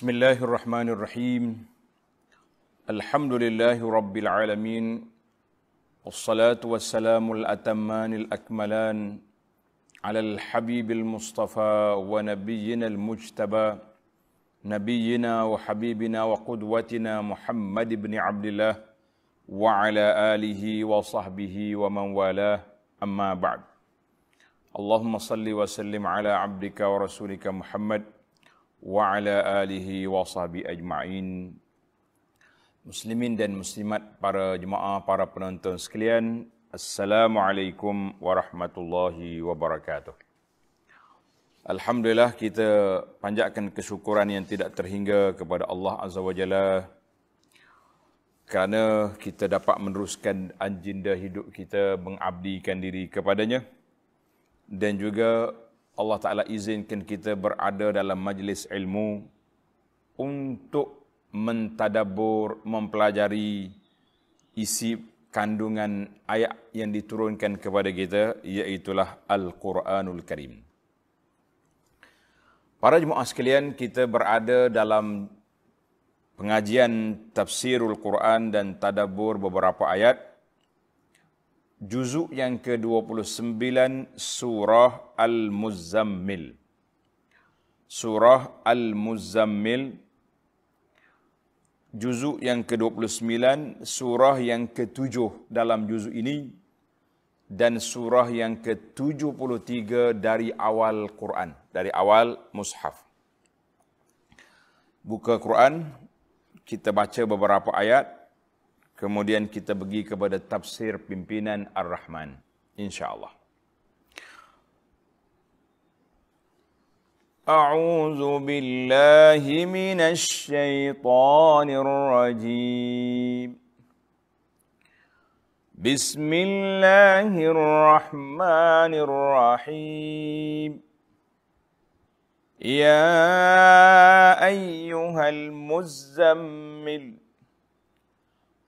بسم الله الرحمن الرحيم الحمد لله رب العالمين والصلاة والسلام الأتمان الأكملان على الحبيب المصطفى ونبينا المجتبى نبينا وحبيبنا وقدوتنا محمد بن عبد الله وعلى آله وصحبه ومن والاه أما بعد اللهم صل وسلم على عبدك ورسولك محمد وعلى آله وصحبه ajma'in. Muslimin dan muslimat, para jemaah, para penonton sekalian, Assalamualaikum warahmatullahi wabarakatuh. Alhamdulillah kita panjatkan kesyukuran yang tidak terhingga kepada Allah Azza wa Jalla kerana kita dapat meneruskan anjinda hidup kita mengabdikan diri kepadanya dan juga Allah Ta'ala izinkan kita berada dalam majlis ilmu untuk mentadabur, mempelajari isi kandungan ayat yang diturunkan kepada kita, iaitulah Al-Quranul Karim. Para jemaah sekalian, kita berada dalam pengajian tafsirul Quran dan tadabur beberapa ayat. Juzuk yang ke-29 surah Al-Muzammil. Surah Al-Muzammil juzuk yang ke-29, surah yang ke-7 dalam juzuk ini dan surah yang ke-73 dari awal Quran, dari awal mushaf. Buka Quran, kita baca beberapa ayat, kemudian kita pergi kepada tafsir pimpinan Ar-Rahman, insya-Allah. أعوذ بالله من الشيطان الرجيم بسم الله الرحمن الرحيم يا أيها المزمل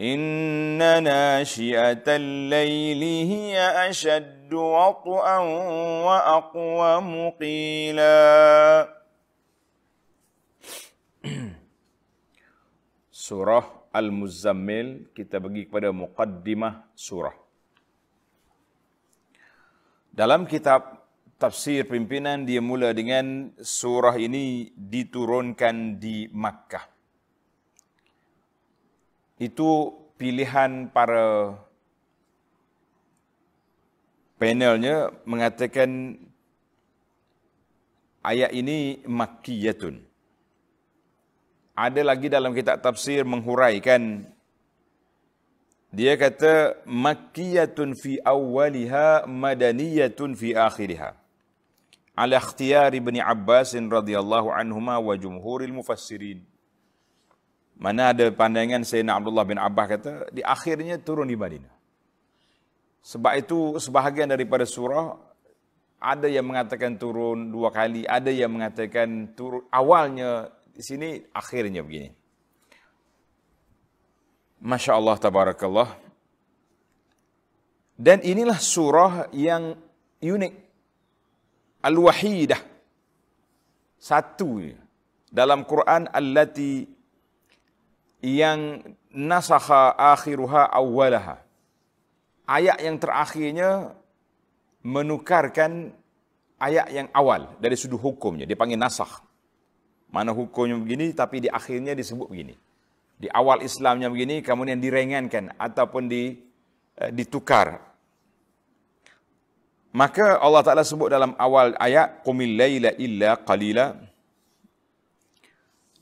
ان ناشئه الليل هي اشد أشد وطئا وأقوم قيلا Surah Al-Muzammil kita pergi kepada muqaddimah surah. Dalam kitab tafsir pimpinan dia mula dengan surah ini diturunkan di Makkah. Itu pilihan para panelnya mengatakan ayat ini makkiyatun. Ada lagi dalam kitab tafsir menghuraikan dia kata makkiyatun fi awwaliha madaniyatun fi akhiriha. Ala ikhtiyar Ibn Abbas radhiyallahu anhuma wa jumhuril mufassirin. Mana ada pandangan Sayyidina Abdullah bin Abbas kata di akhirnya turun di Madinah. Sebab itu sebahagian daripada surah ada yang mengatakan turun dua kali, ada yang mengatakan turun awalnya di sini, akhirnya begini. Masya Allah, tabarakallah. Dan inilah surah yang unik. Al-Wahidah. Satu dalam Quran allati yang nasakha akhiruha awwalaha ayat yang terakhirnya menukarkan ayat yang awal dari sudut hukumnya. Dia panggil nasakh. Mana hukumnya begini tapi di akhirnya disebut begini. Di awal Islamnya begini kemudian direngankan ataupun di, uh, ditukar. Maka Allah Ta'ala sebut dalam awal ayat Qumil layla illa qalila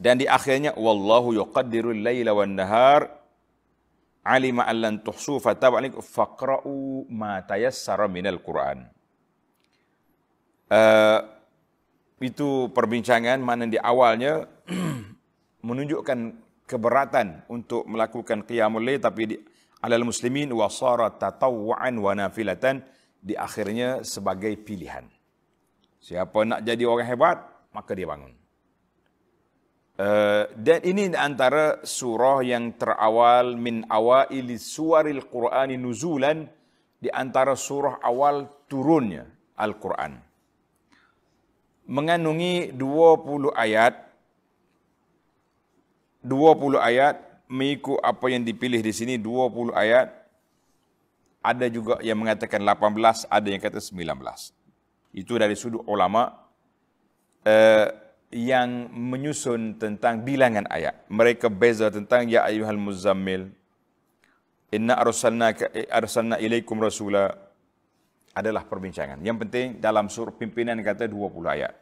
dan di akhirnya wallahu yuqaddirul layla wan nahar alima an lan tuhsu fatabalik faqra'u ma tayassara minal Quran. Uh, itu perbincangan mana di awalnya menunjukkan keberatan untuk melakukan qiyamul lail tapi di alal muslimin wa sara tatawwan wa nafilatan di akhirnya sebagai pilihan. Siapa nak jadi orang hebat, maka dia bangun. Uh, dan ini antara surah yang terawal min awaili suwaril Qur'ani nuzulan di antara surah awal turunnya Al-Quran. Mengandungi 20 ayat 20 ayat mengikut apa yang dipilih di sini 20 ayat. Ada juga yang mengatakan 18 ada yang kata 19 itu dari sudut ulama. Uh, yang menyusun tentang bilangan ayat. Mereka beza tentang ya ayyuhal muzammil inna arsalna arsalna ilaikum rasula adalah perbincangan. Yang penting dalam surah pimpinan kata 20 ayat.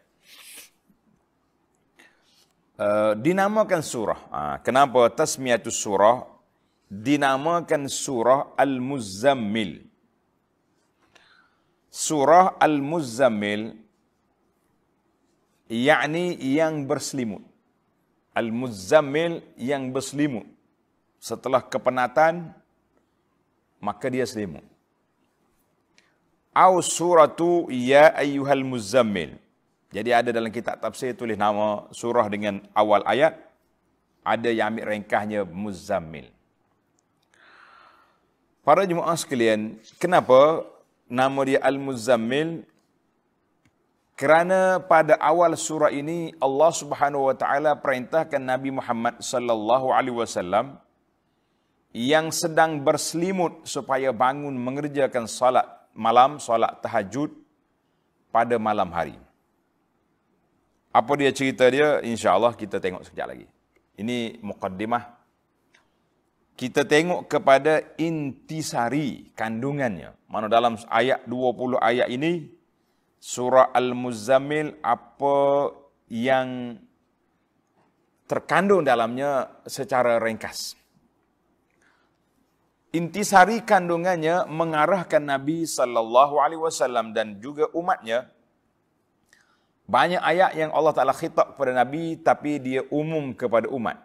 Uh, dinamakan surah. Uh, kenapa tasmiyatus surah? Dinamakan surah Al-Muzammil. Surah Al-Muzammil yakni yang berselimut. Al-Muzammil yang berselimut. Setelah kepenatan, maka dia selimut. Au suratu ya ayyuhal muzammil. Jadi ada dalam kitab tafsir tulis nama surah dengan awal ayat. Ada yang ambil ringkasnya Muzammil. Para jemaah sekalian, kenapa nama dia Al-Muzammil kerana pada awal surah ini Allah Subhanahu wa taala perintahkan Nabi Muhammad sallallahu alaihi wasallam yang sedang berselimut supaya bangun mengerjakan salat malam, salat tahajud pada malam hari. Apa dia cerita dia? Insya-Allah kita tengok sekejap lagi. Ini mukaddimah. Kita tengok kepada intisari kandungannya. Mana dalam ayat 20 ayat ini surah Al-Muzammil apa yang terkandung dalamnya secara ringkas. Intisari kandungannya mengarahkan Nabi sallallahu alaihi wasallam dan juga umatnya banyak ayat yang Allah Taala khitab kepada Nabi tapi dia umum kepada umat.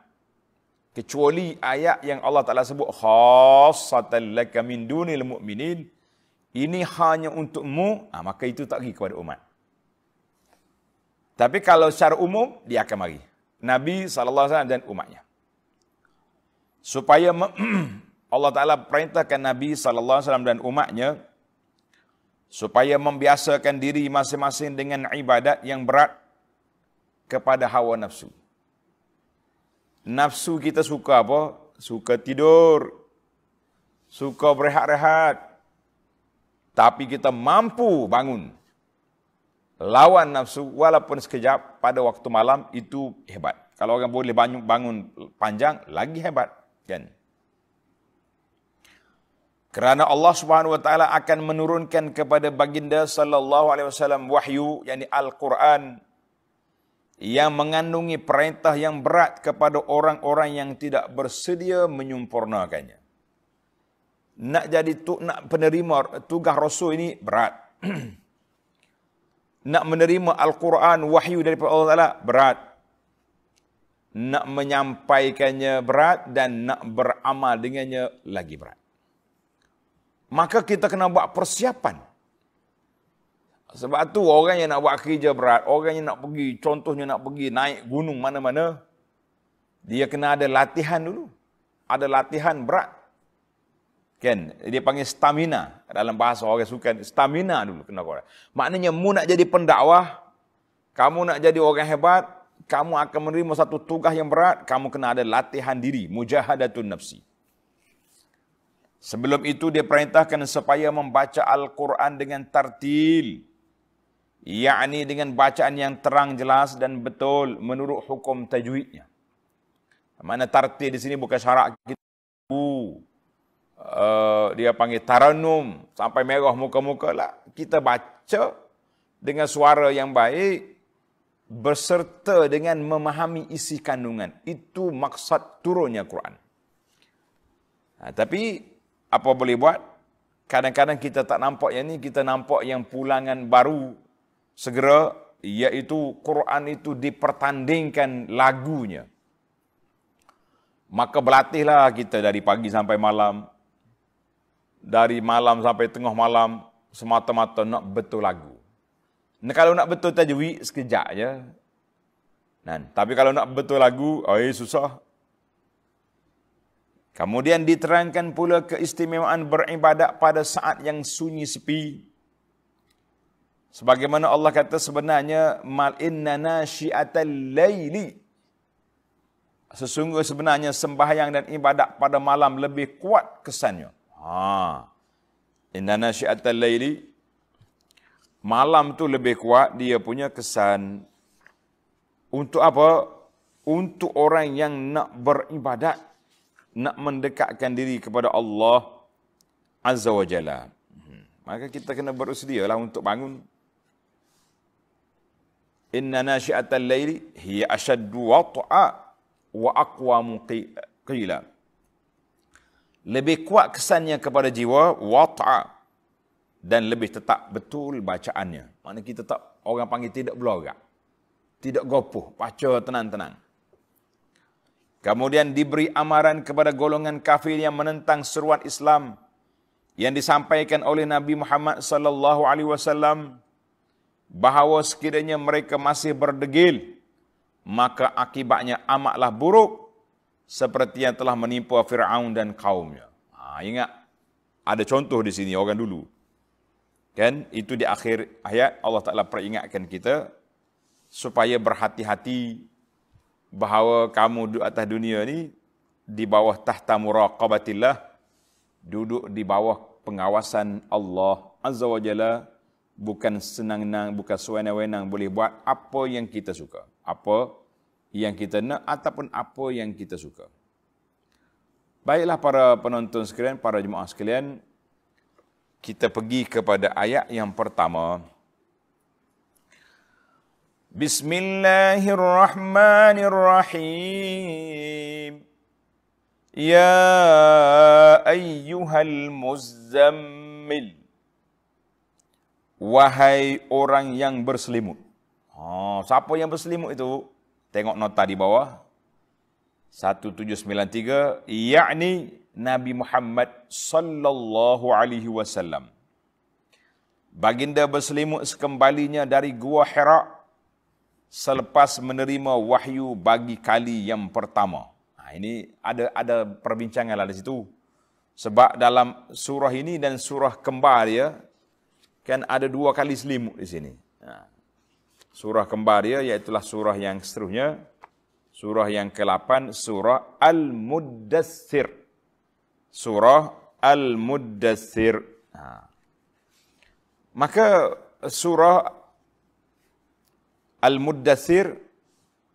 Kecuali ayat yang Allah Taala sebut khassatan laka min dunil mu'minin ini hanya untukmu, ah, maka itu tak pergi kepada umat. Tapi kalau secara umum, dia akan mari. Nabi SAW dan umatnya. Supaya Allah Ta'ala perintahkan Nabi SAW dan umatnya, supaya membiasakan diri masing-masing dengan ibadat yang berat kepada hawa nafsu. Nafsu kita suka apa? Suka tidur. Suka berehat-rehat tapi kita mampu bangun lawan nafsu walaupun sekejap pada waktu malam itu hebat. Kalau orang boleh bangun, bangun panjang lagi hebat kan. Kerana Allah Subhanahu wa taala akan menurunkan kepada baginda sallallahu alaihi wasallam wahyu yakni Al-Quran yang mengandungi perintah yang berat kepada orang-orang yang tidak bersedia menyempurnakannya nak jadi tu nak penerima tugas rasul ini berat. nak menerima al-Quran wahyu daripada Allah Taala berat. Nak menyampaikannya berat dan nak beramal dengannya lagi berat. Maka kita kena buat persiapan. Sebab tu orang yang nak buat kerja berat, orang yang nak pergi, contohnya nak pergi naik gunung mana-mana, dia kena ada latihan dulu. Ada latihan berat. Kan? Dia panggil stamina. Dalam bahasa orang sukan, stamina dulu kena korang. Maknanya, mu nak jadi pendakwah, kamu nak jadi orang hebat, kamu akan menerima satu tugas yang berat, kamu kena ada latihan diri, mujahadatun nafsi. Sebelum itu dia perintahkan supaya membaca Al-Quran dengan tartil. yakni dengan bacaan yang terang, jelas dan betul menurut hukum tajwidnya. Mana tartil di sini bukan syarak kita uh, dia panggil taranum sampai merah muka-muka lah. Kita baca dengan suara yang baik berserta dengan memahami isi kandungan. Itu maksud turunnya Quran. Nah, tapi apa boleh buat? Kadang-kadang kita tak nampak yang ni, kita nampak yang pulangan baru segera iaitu Quran itu dipertandingkan lagunya. Maka berlatihlah kita dari pagi sampai malam. Dari malam sampai tengah malam. Semata-mata nak betul lagu. Nah, kalau nak betul tajwid, sekejap je. Nah, tapi kalau nak betul lagu, oh, eh, susah. Kemudian diterangkan pula keistimewaan beribadat pada saat yang sunyi sepi. Sebagaimana Allah kata sebenarnya mal inna nasyiatal laili sesungguh sebenarnya sembahyang dan ibadat pada malam lebih kuat kesannya. Ha. Inna nasyiatal laili malam tu lebih kuat dia punya kesan. Untuk apa? Untuk orang yang nak beribadat, nak mendekatkan diri kepada Allah Azza wa Jalla. Hmm. Maka kita kena berusaha untuk bangun inna nasyiatal laili hiya ashaddu wat'a wa aqwamu qila lebih kuat kesannya kepada jiwa wat'a dan lebih tetap betul bacaannya. Mana kita tak orang panggil tidak belorak tidak gopoh baca tenang-tenang. Kemudian diberi amaran kepada golongan kafir yang menentang seruan Islam yang disampaikan oleh Nabi Muhammad sallallahu alaihi wasallam bahawa sekiranya mereka masih berdegil, maka akibatnya amatlah buruk seperti yang telah menimpa Fir'aun dan kaumnya. Ha, ingat, ada contoh di sini orang dulu. Kan? Itu di akhir ayat Allah Ta'ala peringatkan kita supaya berhati-hati bahawa kamu di atas dunia ni di bawah tahta muraqabatillah duduk di bawah pengawasan Allah Azza wa Jalla bukan senang-senang, bukan sewenang-wenang boleh buat apa yang kita suka. Apa yang kita nak ataupun apa yang kita suka. Baiklah para penonton sekalian, para jemaah sekalian, kita pergi kepada ayat yang pertama. Bismillahirrahmanirrahim. Ya ayyuhal muzammil wahai orang yang berselimut. Oh, siapa yang berselimut itu? Tengok nota di bawah. 1793 yakni Nabi Muhammad sallallahu alaihi wasallam. Baginda berselimut sekembalinya dari gua Hira selepas menerima wahyu bagi kali yang pertama. Nah, ini ada ada perbincangan lah di situ. Sebab dalam surah ini dan surah kembar dia kan ada dua kali selimut di sini. Ha. Surah kembar dia iaitulah surah yang seterusnya. Surah yang ke-8, surah Al-Muddassir. Surah Al-Muddassir. Ha. Maka surah Al-Muddassir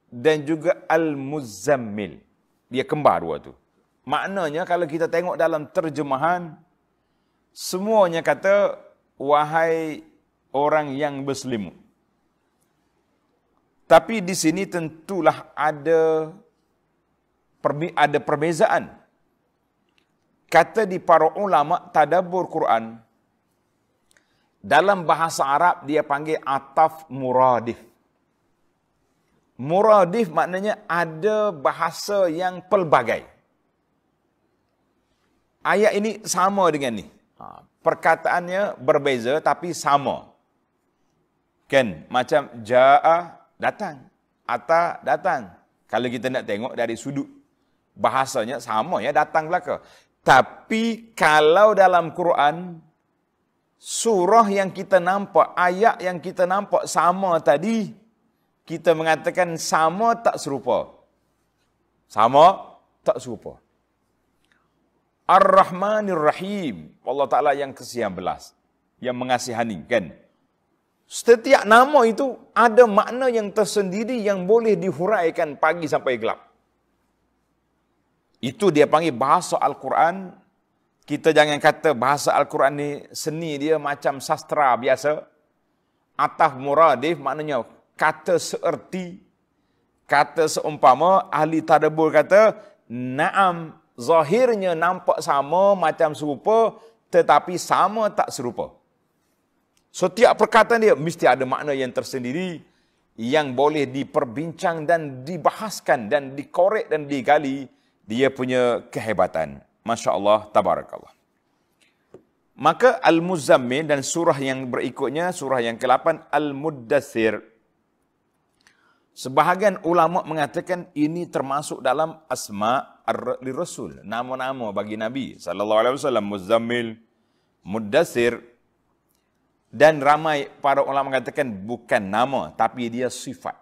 dan juga Al-Muzammil. Dia kembar dua tu. Maknanya kalau kita tengok dalam terjemahan, semuanya kata wahai orang yang berselimut. Tapi di sini tentulah ada ada perbezaan. Kata di para ulama tadabbur Quran dalam bahasa Arab dia panggil ataf muradif. Muradif maknanya ada bahasa yang pelbagai. Ayat ini sama dengan ni. Ha, perkataannya berbeza tapi sama. Kan? Macam jaa datang, ata datang. Kalau kita nak tengok dari sudut bahasanya sama ya datang belaka. Tapi kalau dalam Quran surah yang kita nampak, ayat yang kita nampak sama tadi, kita mengatakan sama tak serupa. Sama tak serupa. Ar-Rahmanir Rahim. Allah Ta'ala yang kesian belas. Yang mengasihani. Kan? Setiap nama itu ada makna yang tersendiri yang boleh dihuraikan pagi sampai gelap. Itu dia panggil bahasa Al-Quran. Kita jangan kata bahasa Al-Quran ni seni dia macam sastra biasa. Ataf muradif maknanya kata seerti, kata seumpama, ahli tadabur kata, na'am zahirnya nampak sama macam serupa tetapi sama tak serupa. Setiap perkataan dia mesti ada makna yang tersendiri yang boleh diperbincang dan dibahaskan dan dikorek dan digali dia punya kehebatan. Masya Allah, tabarakallah. Maka Al-Muzammil dan surah yang berikutnya, surah yang ke-8, Al-Muddathir. Sebahagian ulama mengatakan ini termasuk dalam asma li Rasul, nama-nama bagi Nabi sallallahu alaihi wasallam Muzammil, Muddathir dan ramai para ulama mengatakan bukan nama tapi dia sifat.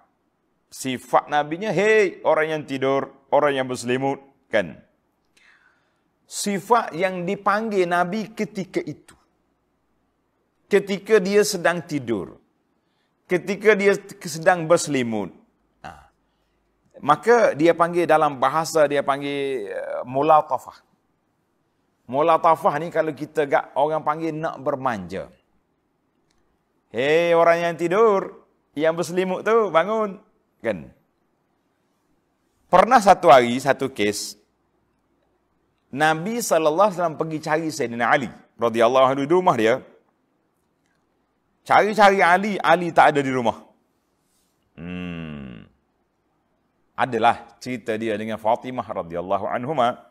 Sifat nabinya hey orang yang tidur, orang yang berselimut kan. Sifat yang dipanggil nabi ketika itu. Ketika dia sedang tidur. Ketika dia sedang berselimut. Maka dia panggil dalam bahasa dia panggil uh, mulatafah. Mulatafah ni kalau kita gak orang panggil nak bermanja. Hei orang yang tidur, yang berselimut tu bangun, kan? Pernah satu hari satu kes Nabi wasallam pergi cari Sayyidina Ali radhiyallahu anhu di rumah dia. Cari-cari Ali, Ali tak ada di rumah. Hmm adalah cerita dia dengan Fatimah radhiyallahu anhuma.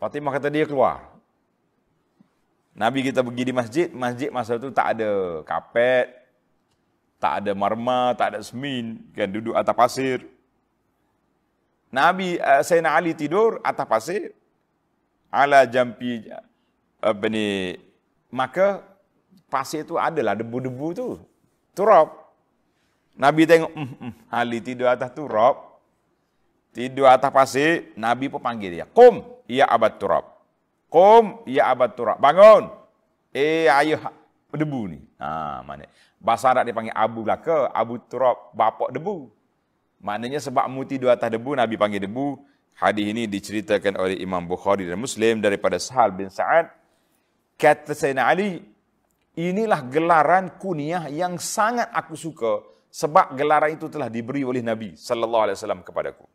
Fatimah kata dia keluar. Nabi kita pergi di masjid, masjid masa tu tak ada kapet, tak ada marma, tak ada semin, kan duduk atas pasir. Nabi uh, Sayyidina Ali tidur atas pasir. Ala jampi apa ni maka pasir tu adalah debu-debu tu. Turab. Nabi tengok, mm, mm, Ali tidur atas turab. Tidur atas pasir, Nabi pun panggil dia. Kum, ya abad turab. Kum, ya abad turab. Bangun. Eh, ayah debu ni. Ha, mana? Bahasa Arab dia panggil Abu belaka, Abu turab, bapak debu. Maknanya sebab mu tidur atas debu, Nabi panggil debu. Hadis ini diceritakan oleh Imam Bukhari dan Muslim daripada Sahal bin Sa'ad. Kata Sayyidina Ali, inilah gelaran kuniah yang sangat aku suka sebab gelaran itu telah diberi oleh Nabi sallallahu alaihi wasallam kepadaku.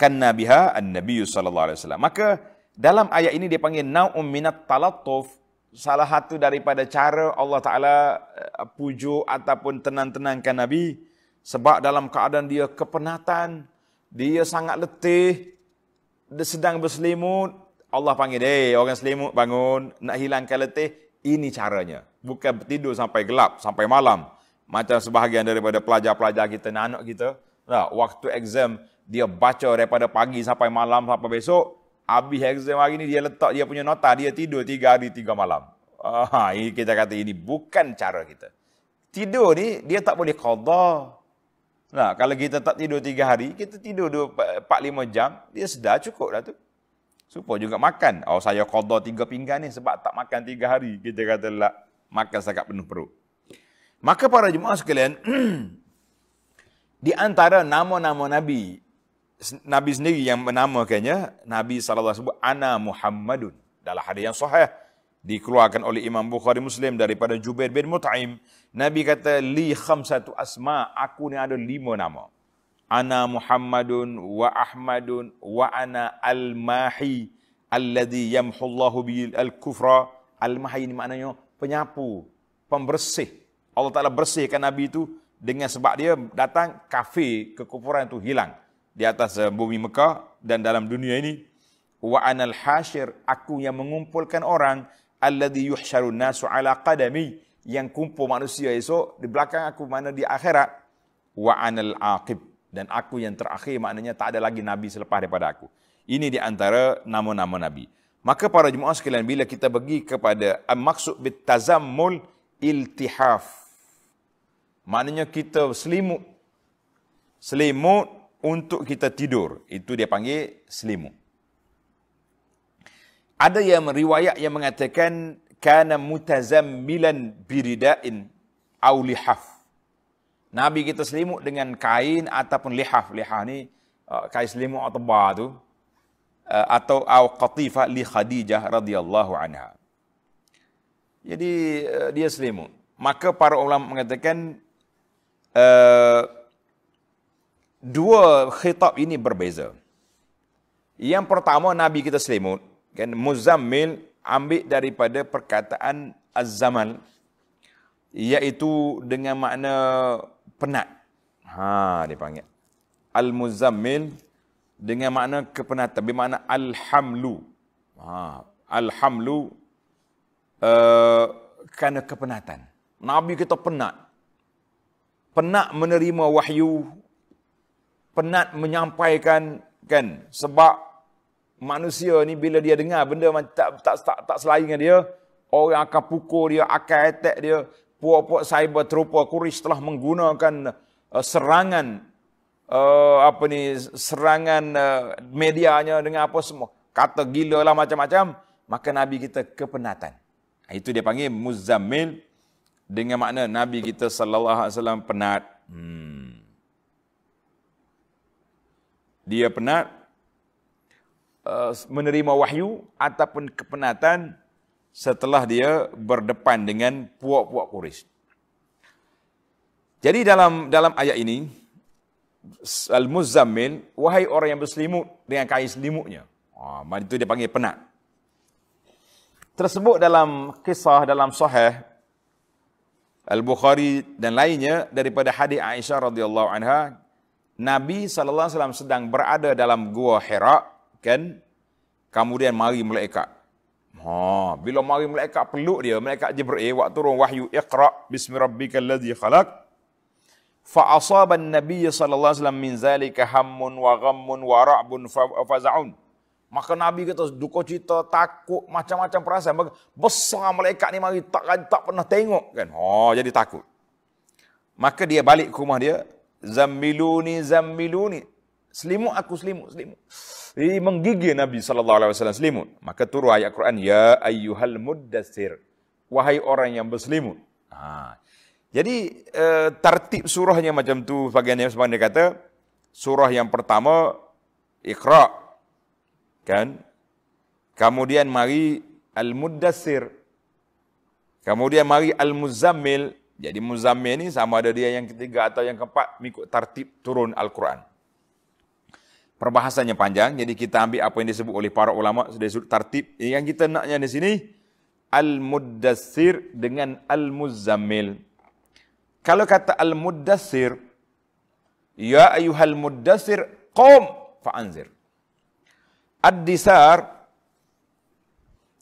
Kan nabiha an-nabiy sallallahu alaihi wasallam. Maka dalam ayat ini dia panggil naum minat talattuf salah satu daripada cara Allah Taala eh, puju ataupun tenang-tenangkan Nabi sebab dalam keadaan dia kepenatan, dia sangat letih, dia sedang berselimut, Allah panggil, "Hey, orang selimut bangun, nak hilangkan letih." Ini caranya. Bukan tidur sampai gelap, sampai malam macam sebahagian daripada pelajar-pelajar kita, anak kita, nah, waktu exam dia baca daripada pagi sampai malam sampai besok, habis exam hari ni dia letak dia punya nota, dia tidur tiga hari tiga malam. Ah, ini kita kata ini bukan cara kita. Tidur ni dia tak boleh qada. Nah, kalau kita tak tidur tiga hari, kita tidur empat lima jam, dia sudah cukup dah tu. Supaya juga makan. Oh, saya qada tiga pinggan ni sebab tak makan tiga hari. Kita kata lah, makan sangat penuh perut. Maka para jemaah sekalian, di antara nama-nama Nabi, Nabi sendiri yang menamakannya, Nabi SAW sebut, Ana Muhammadun. Dalam hadis yang sahih, dikeluarkan oleh Imam Bukhari Muslim daripada Jubair bin Mut'aim. Nabi kata, Li khamsatu asma, aku ni ada lima nama. Ana Muhammadun wa Ahmadun wa ana al-mahi alladhi yamhullahu bil al-kufra. Al-mahi ini maknanya penyapu, pembersih. Allah Ta'ala bersihkan Nabi itu dengan sebab dia datang kafir kekufuran itu hilang di atas eh, bumi Mekah dan dalam dunia ini. Wa anal hasyir aku yang mengumpulkan orang alladhi yuhsyarun nasu ala qadami yang kumpul manusia esok di belakang aku mana di akhirat. Wa anal aqib dan aku yang terakhir maknanya tak ada lagi nabi selepas daripada aku. Ini di antara nama-nama nabi. Maka para jemaah sekalian bila kita pergi kepada maksud bit tazammul iltihaf. Maknanya kita selimut. Selimut untuk kita tidur. Itu dia panggil selimut. Ada yang riwayat yang mengatakan kana mutazammilan birida'in au lihaf. Nabi kita selimut dengan kain ataupun lihaf. Lihaf ni uh, kain selimut atau tebal tu. Uh, atau au qatifa li Khadijah radhiyallahu anha. Jadi uh, dia selimut. Maka para ulama mengatakan uh, dua khitab ini berbeza. Yang pertama Nabi kita selimut, kan Muzammil ambil daripada perkataan Az-Zamal iaitu dengan makna penat. Ha dipanggil Al-Muzammil dengan makna kepenatan, bermakna alhamlu. Ha, alhamlu uh, kerana kepenatan. Nabi kita penat. Penat menerima wahyu, penat menyampaikan kan sebab manusia ni bila dia dengar benda tak tak tak, tak selari dengan dia, orang akan pukul dia, akan attack dia. Puak-puak cyber terupa Quraisy telah menggunakan uh, serangan uh, apa ni serangan uh, medianya dengan apa semua. Kata gila lah macam-macam. Maka nabi kita kepenatan. Itu dia panggil muzammil dengan makna nabi kita sallallahu alaihi wasallam penat. Hmm. Dia penat uh, menerima wahyu ataupun kepenatan setelah dia berdepan dengan puak-puak Quraisy. Jadi dalam dalam ayat ini Al-Muzammil, wahai orang yang berselimut dengan kain selimutnya. Ah, itu dia panggil penat. Tersebut dalam kisah dalam sahih Al-Bukhari dan lainnya daripada hadis Aisyah radhiyallahu anha, Nabi sallallahu alaihi wasallam sedang berada dalam gua Hira, kan? Kemudian mari malaikat Ha, bila mari malaikat peluk dia, malaikat Jibril waktu turun wahyu Iqra bismi rabbikal ladzi khalaq. Fa asaba an-nabiy sallallahu alaihi wasallam min zalika hammun wa ghammun wa ra'bun faza'un. Maka Nabi kata duka cita, takut, macam-macam perasaan. Besar malaikat ni mari tak tak pernah tengok kan. Ha, jadi takut. Maka dia balik ke rumah dia, zammiluni zammiluni. Selimut aku selimut, selimut. Jadi menggigil Nabi sallallahu alaihi wasallam selimut. Maka turun ayat Quran ya ayyuhal muddatsir. Wahai orang yang berselimut. Ha. Jadi uh, tertib surahnya macam tu bagian yang sebenarnya kata surah yang pertama Iqra kan kemudian mari Al-Muddatsir kemudian mari Al-Muzammil jadi Muzammil ni sama ada dia yang ketiga atau yang keempat mengikut tertib turun Al-Quran. Perbahasannya panjang jadi kita ambil apa yang disebut oleh para ulama sudah disebut tertib yang kita naknya di sini al-muddassir dengan al-muzammil. Kalau kata al-muddassir ya ayuhal muddassir qum fa'anzir. Ad-disar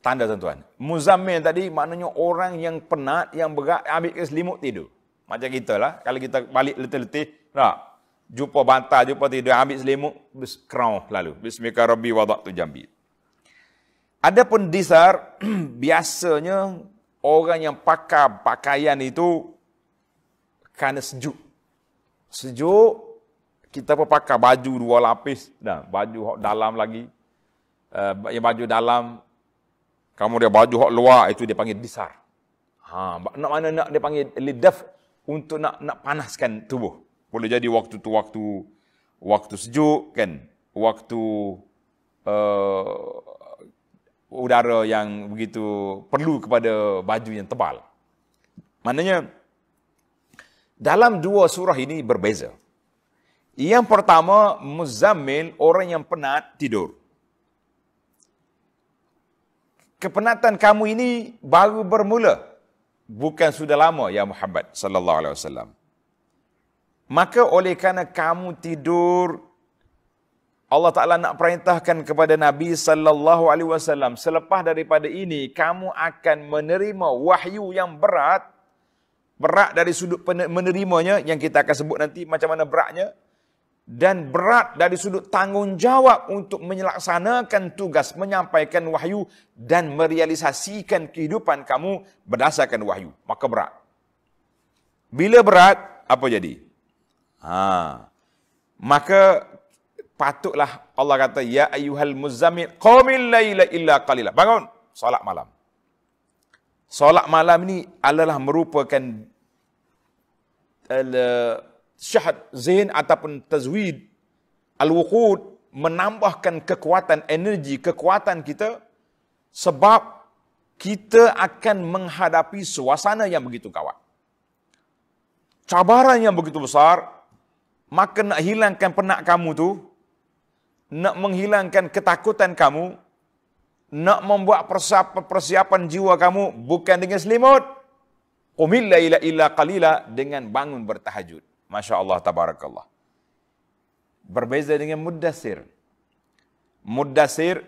tanda tuan muzammil tadi maknanya orang yang penat yang berat ambil selimut tidur macam kita lah kalau kita balik letih-letih tak jumpa bantal, jumpa tidur, ambil selimut, kerau lalu. Bismillah Rabbi wadak tu jambi. Adapun disar, biasanya orang yang pakai pakaian itu kerana sejuk. Sejuk, kita pun pakai baju dua lapis. Nah, baju dalam lagi. Uh, yang baju dalam, kamu dia baju hok luar, itu dia panggil disar. Ha, nak mana nak dia panggil lidaf untuk nak nak panaskan tubuh. Boleh jadi waktu tu waktu waktu sejuk kan, waktu uh, udara yang begitu perlu kepada baju yang tebal. Maknanya dalam dua surah ini berbeza. Yang pertama muzammil orang yang penat tidur. Kepenatan kamu ini baru bermula. Bukan sudah lama ya Muhammad sallallahu alaihi wasallam. Maka oleh kerana kamu tidur Allah Taala nak perintahkan kepada Nabi sallallahu alaihi wasallam selepas daripada ini kamu akan menerima wahyu yang berat. Berat dari sudut menerimanya yang kita akan sebut nanti macam mana beratnya dan berat dari sudut tanggungjawab untuk menyelaksanakan tugas menyampaikan wahyu dan merealisasikan kehidupan kamu berdasarkan wahyu maka berat bila berat apa jadi Ha. Maka patutlah Allah kata ya ayyuhal muzammil qumil laila illa qalila. Bangun solat malam. Solat malam ni adalah merupakan al syahad zihin ataupun tazwid al-wuqud menambahkan kekuatan energi kekuatan kita sebab kita akan menghadapi suasana yang begitu kawat. Cabaran yang begitu besar, maka nak hilangkan penat kamu tu, nak menghilangkan ketakutan kamu, nak membuat persiapan, persiapan jiwa kamu bukan dengan selimut. Qumil ila illa qalila dengan bangun bertahajud. Masya Allah tabarakallah. Berbeza dengan muddasir. Mudasir,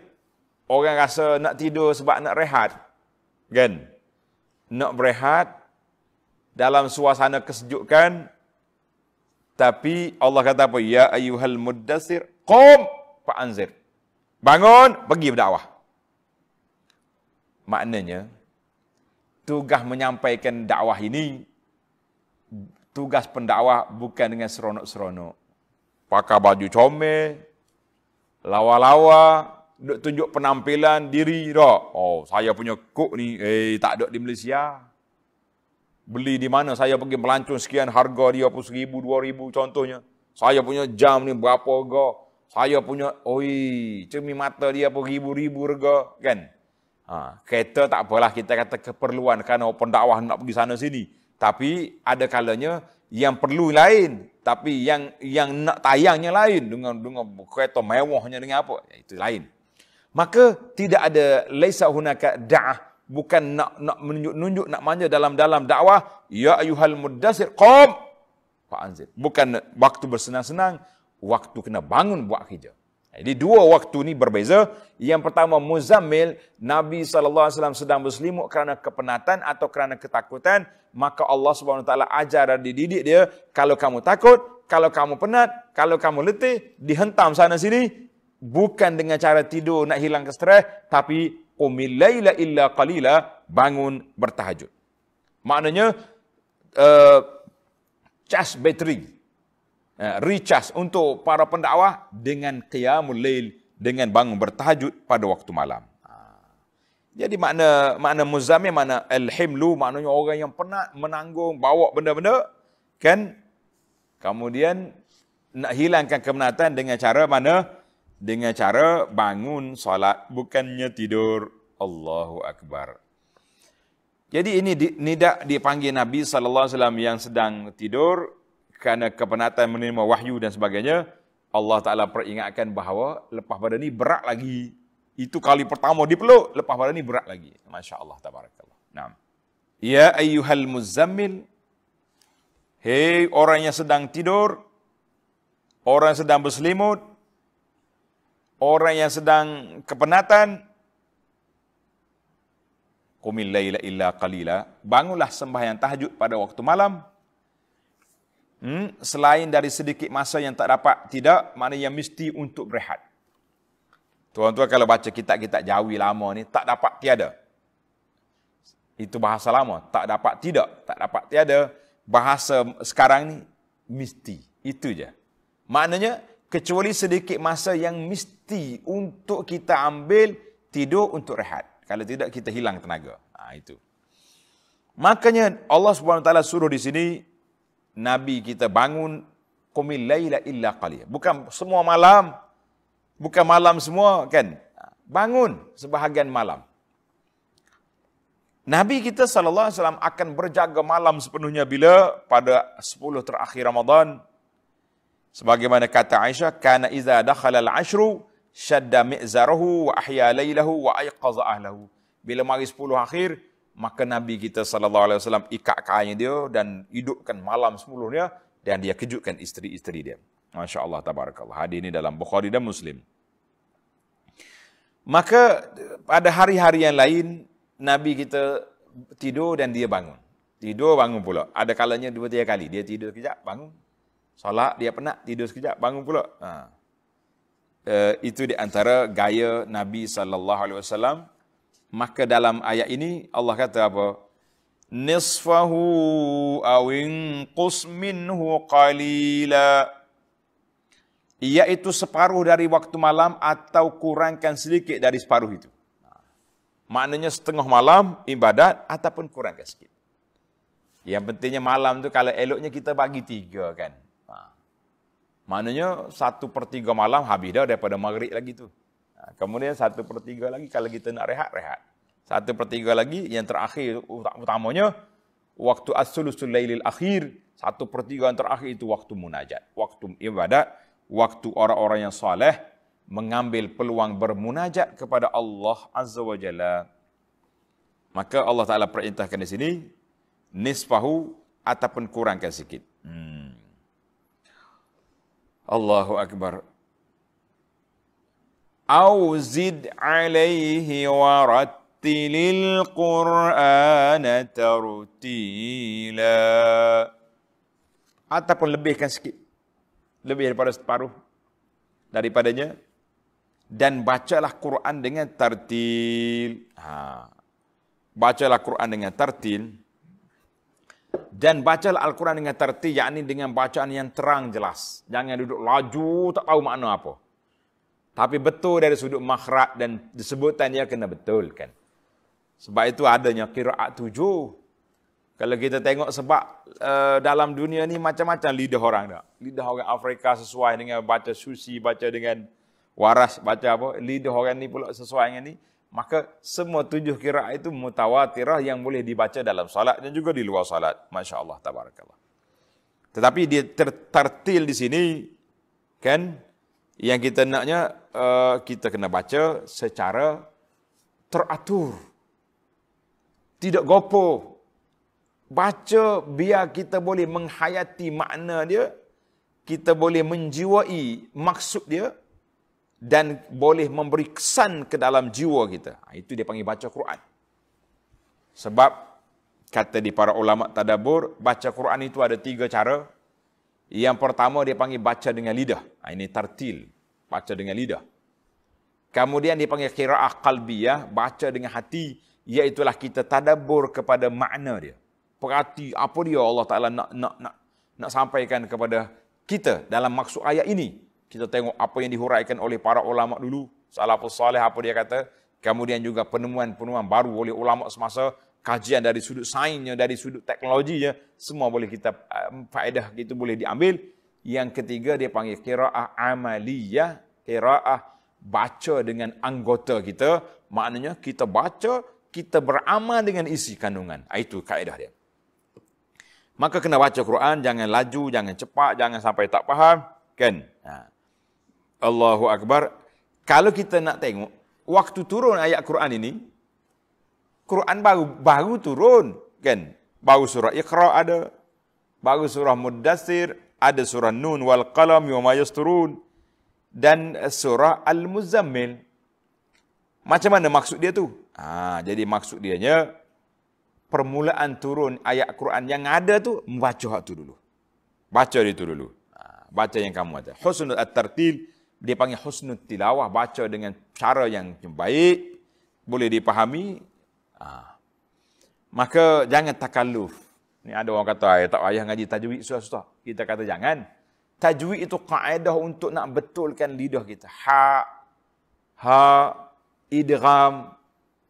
orang rasa nak tidur sebab nak rehat. Kan? Nak berehat dalam suasana kesejukan. Tapi Allah kata apa? Ya ayuhal mudasir, qum fa'anzir. Bangun, pergi berdakwah. Maknanya, tugas menyampaikan dakwah ini, tugas pendakwah bukan dengan seronok-seronok. Pakai baju comel, lawa-lawa, duk tunjuk penampilan diri tak. Oh, saya punya kok ni, eh tak ada di Malaysia. Beli di mana, saya pergi melancong sekian, harga dia pun seribu, dua ribu contohnya. Saya punya jam ni berapa harga. Saya punya, oi, cermin mata dia pun ribu-ribu harga, kan? Ha, kereta tak apalah kita kata keperluan kerana pendakwah nak pergi sana sini. Tapi ada kalanya yang perlu lain, tapi yang yang nak tayangnya lain dengan dengan kereta mewahnya dengan apa? Ya, itu lain. Maka tidak ada laisa hunaka da'ah bukan nak nak menunjuk-nunjuk nak manja dalam-dalam dakwah ya ayuhal mudassir qum fa'anzir. Bukan waktu bersenang-senang, waktu kena bangun buat kerja. Jadi dua waktu ni berbeza. Yang pertama muzammil, Nabi SAW sedang berselimut kerana kepenatan atau kerana ketakutan. Maka Allah SWT ajar dan dididik dia, kalau kamu takut, kalau kamu penat, kalau kamu letih, dihentam sana sini. Bukan dengan cara tidur nak hilang stres, tapi qumil laila illa qalila, bangun bertahajud. Maknanya, uh, cas bateri, Eh, recharge untuk para pendakwah dengan qiyamul lail dengan bangun bertahajud pada waktu malam. Ha. Jadi makna makna muzammil makna al-himlu maknanya orang yang penat menanggung bawa benda-benda kan kemudian nak hilangkan kemenatan dengan cara mana dengan cara bangun solat bukannya tidur Allahu akbar. Jadi ini nidak dipanggil Nabi sallallahu alaihi wasallam yang sedang tidur kerana kepenatan menerima wahyu dan sebagainya, Allah Ta'ala peringatkan bahawa lepas pada ni berat lagi. Itu kali pertama dipeluk, lepas pada ni berat lagi. Masya Allah, tabarakallah. Nah. Ya ayyuhal muzammil, hei orang yang sedang tidur, orang yang sedang berselimut, orang yang sedang kepenatan, Qumil layla illa qalila. Bangunlah sembahyang tahajud pada waktu malam hmm, selain dari sedikit masa yang tak dapat, tidak, mana yang mesti untuk berehat. Tuan-tuan kalau baca kitab-kitab jawi lama ni, tak dapat tiada. Itu bahasa lama. Tak dapat tidak. Tak dapat tiada. Bahasa sekarang ni, mesti. Itu je. Maknanya, kecuali sedikit masa yang mesti untuk kita ambil tidur untuk rehat. Kalau tidak, kita hilang tenaga. Ha, itu. Makanya Allah SWT suruh di sini, Nabi kita bangun qumil laila illa qalil. Bukan semua malam. Bukan malam semua kan. Bangun sebahagian malam. Nabi kita sallallahu alaihi wasallam akan berjaga malam sepenuhnya bila pada 10 terakhir Ramadan. Sebagaimana kata Aisyah, kana iza dakhala al-ashru shadda mi'zarahu wa ahya laylahu wa ayqaza ahlahu. Bila mari 10 akhir, maka Nabi kita sallallahu alaihi wasallam ikat kainnya dia dan hidupkan malam semulunya dan dia kejutkan isteri-isteri dia. Masya-Allah tabarakallah. Hadis ini dalam Bukhari dan Muslim. Maka pada hari-hari yang lain Nabi kita tidur dan dia bangun. Tidur bangun pula. Ada kalanya dua tiga kali dia tidur sekejap bangun. Solat dia penat tidur sekejap bangun pula. Ha. Uh, itu di antara gaya Nabi sallallahu alaihi wasallam Maka dalam ayat ini Allah kata apa? Nisfahu awin minhu qalila. Iaitu separuh dari waktu malam atau kurangkan sedikit dari separuh itu. Maknanya setengah malam ibadat ataupun kurangkan sedikit. Yang pentingnya malam tu kalau eloknya kita bagi tiga kan. Ha. Maknanya satu per tiga malam habis dah daripada maghrib lagi tu. Ha, kemudian satu per tiga lagi kalau kita nak rehat, rehat. Satu per tiga lagi yang terakhir utamanya waktu as-sulusul lailil akhir. Satu per tiga yang terakhir itu waktu munajat. Waktu ibadat. Waktu orang-orang yang saleh mengambil peluang bermunajat kepada Allah Azza wa Jalla. Maka Allah Ta'ala perintahkan di sini, nisfahu ataupun kurangkan sikit. Hmm. Allahu Akbar. Au zid alaihi warattilil qur'ana tartila ataupun lebihkan sikit. Lebih daripada separuh daripadanya. Dan bacalah Quran dengan tartil ha. Bacalah Quran dengan tartil dan bacalah Al-Quran dengan terti, yakni dengan bacaan yang terang jelas. Jangan duduk laju, tak tahu makna apa. Tapi betul dari sudut makhraj dan disebutan dia kena betul kan. Sebab itu adanya kiraat tujuh. Kalau kita tengok sebab uh, dalam dunia ni macam-macam lidah orang tak. Lidah orang Afrika sesuai dengan baca susi, baca dengan waras, baca apa. Lidah orang ni pula sesuai dengan ni maka semua tujuh kiraat itu mutawatirah yang boleh dibaca dalam salat dan juga di luar salat. Masya Allah, tabarakallah. Tetapi dia tertartil di sini, kan, yang kita naknya, uh, kita kena baca secara teratur. Tidak gopo. Baca biar kita boleh menghayati makna dia, kita boleh menjiwai maksud dia, dan boleh memberi kesan ke dalam jiwa kita. Ha, itu dia panggil baca Quran. Sebab kata di para ulama tadabur, baca Quran itu ada tiga cara. Yang pertama dia panggil baca dengan lidah. Ha, ini tartil, baca dengan lidah. Kemudian dia panggil kiraah qalbiyah, baca dengan hati, iaitulah kita tadabur kepada makna dia. Perhati apa dia Allah Taala nak nak nak nak sampaikan kepada kita dalam maksud ayat ini. Kita tengok apa yang dihuraikan oleh para ulama dulu. Salafus salih apa dia kata. Kemudian juga penemuan-penemuan baru oleh ulama semasa. Kajian dari sudut sainsnya, dari sudut teknologinya. Semua boleh kita, um, faedah itu boleh diambil. Yang ketiga dia panggil kira'ah amaliyah. Kira'ah baca dengan anggota kita. Maknanya kita baca, kita beramal dengan isi kandungan. Ah, itu kaedah dia. Maka kena baca Quran, jangan laju, jangan cepat, jangan sampai tak faham. Kan? Ha. Allahu Akbar. Kalau kita nak tengok, waktu turun ayat Quran ini, Quran baru baru turun. kan? Baru surah Iqra ada, baru surah Muddassir, ada surah Nun wal Qalam wa ma yasturun dan surah Al-Muzammil. Macam mana maksud dia tu? Ha, jadi maksud dia nya permulaan turun ayat Quran yang ada tu membaca hak tu dulu. Baca itu dulu. Ha, baca yang kamu ada. Husnul at-tartil dia panggil husnul tilawah baca dengan cara yang baik boleh dipahami ha. maka jangan takalluf ni ada orang kata ayah tak payah ngaji tajwid susah-susah kita kata jangan tajwid itu kaedah untuk nak betulkan lidah kita ha ha idgham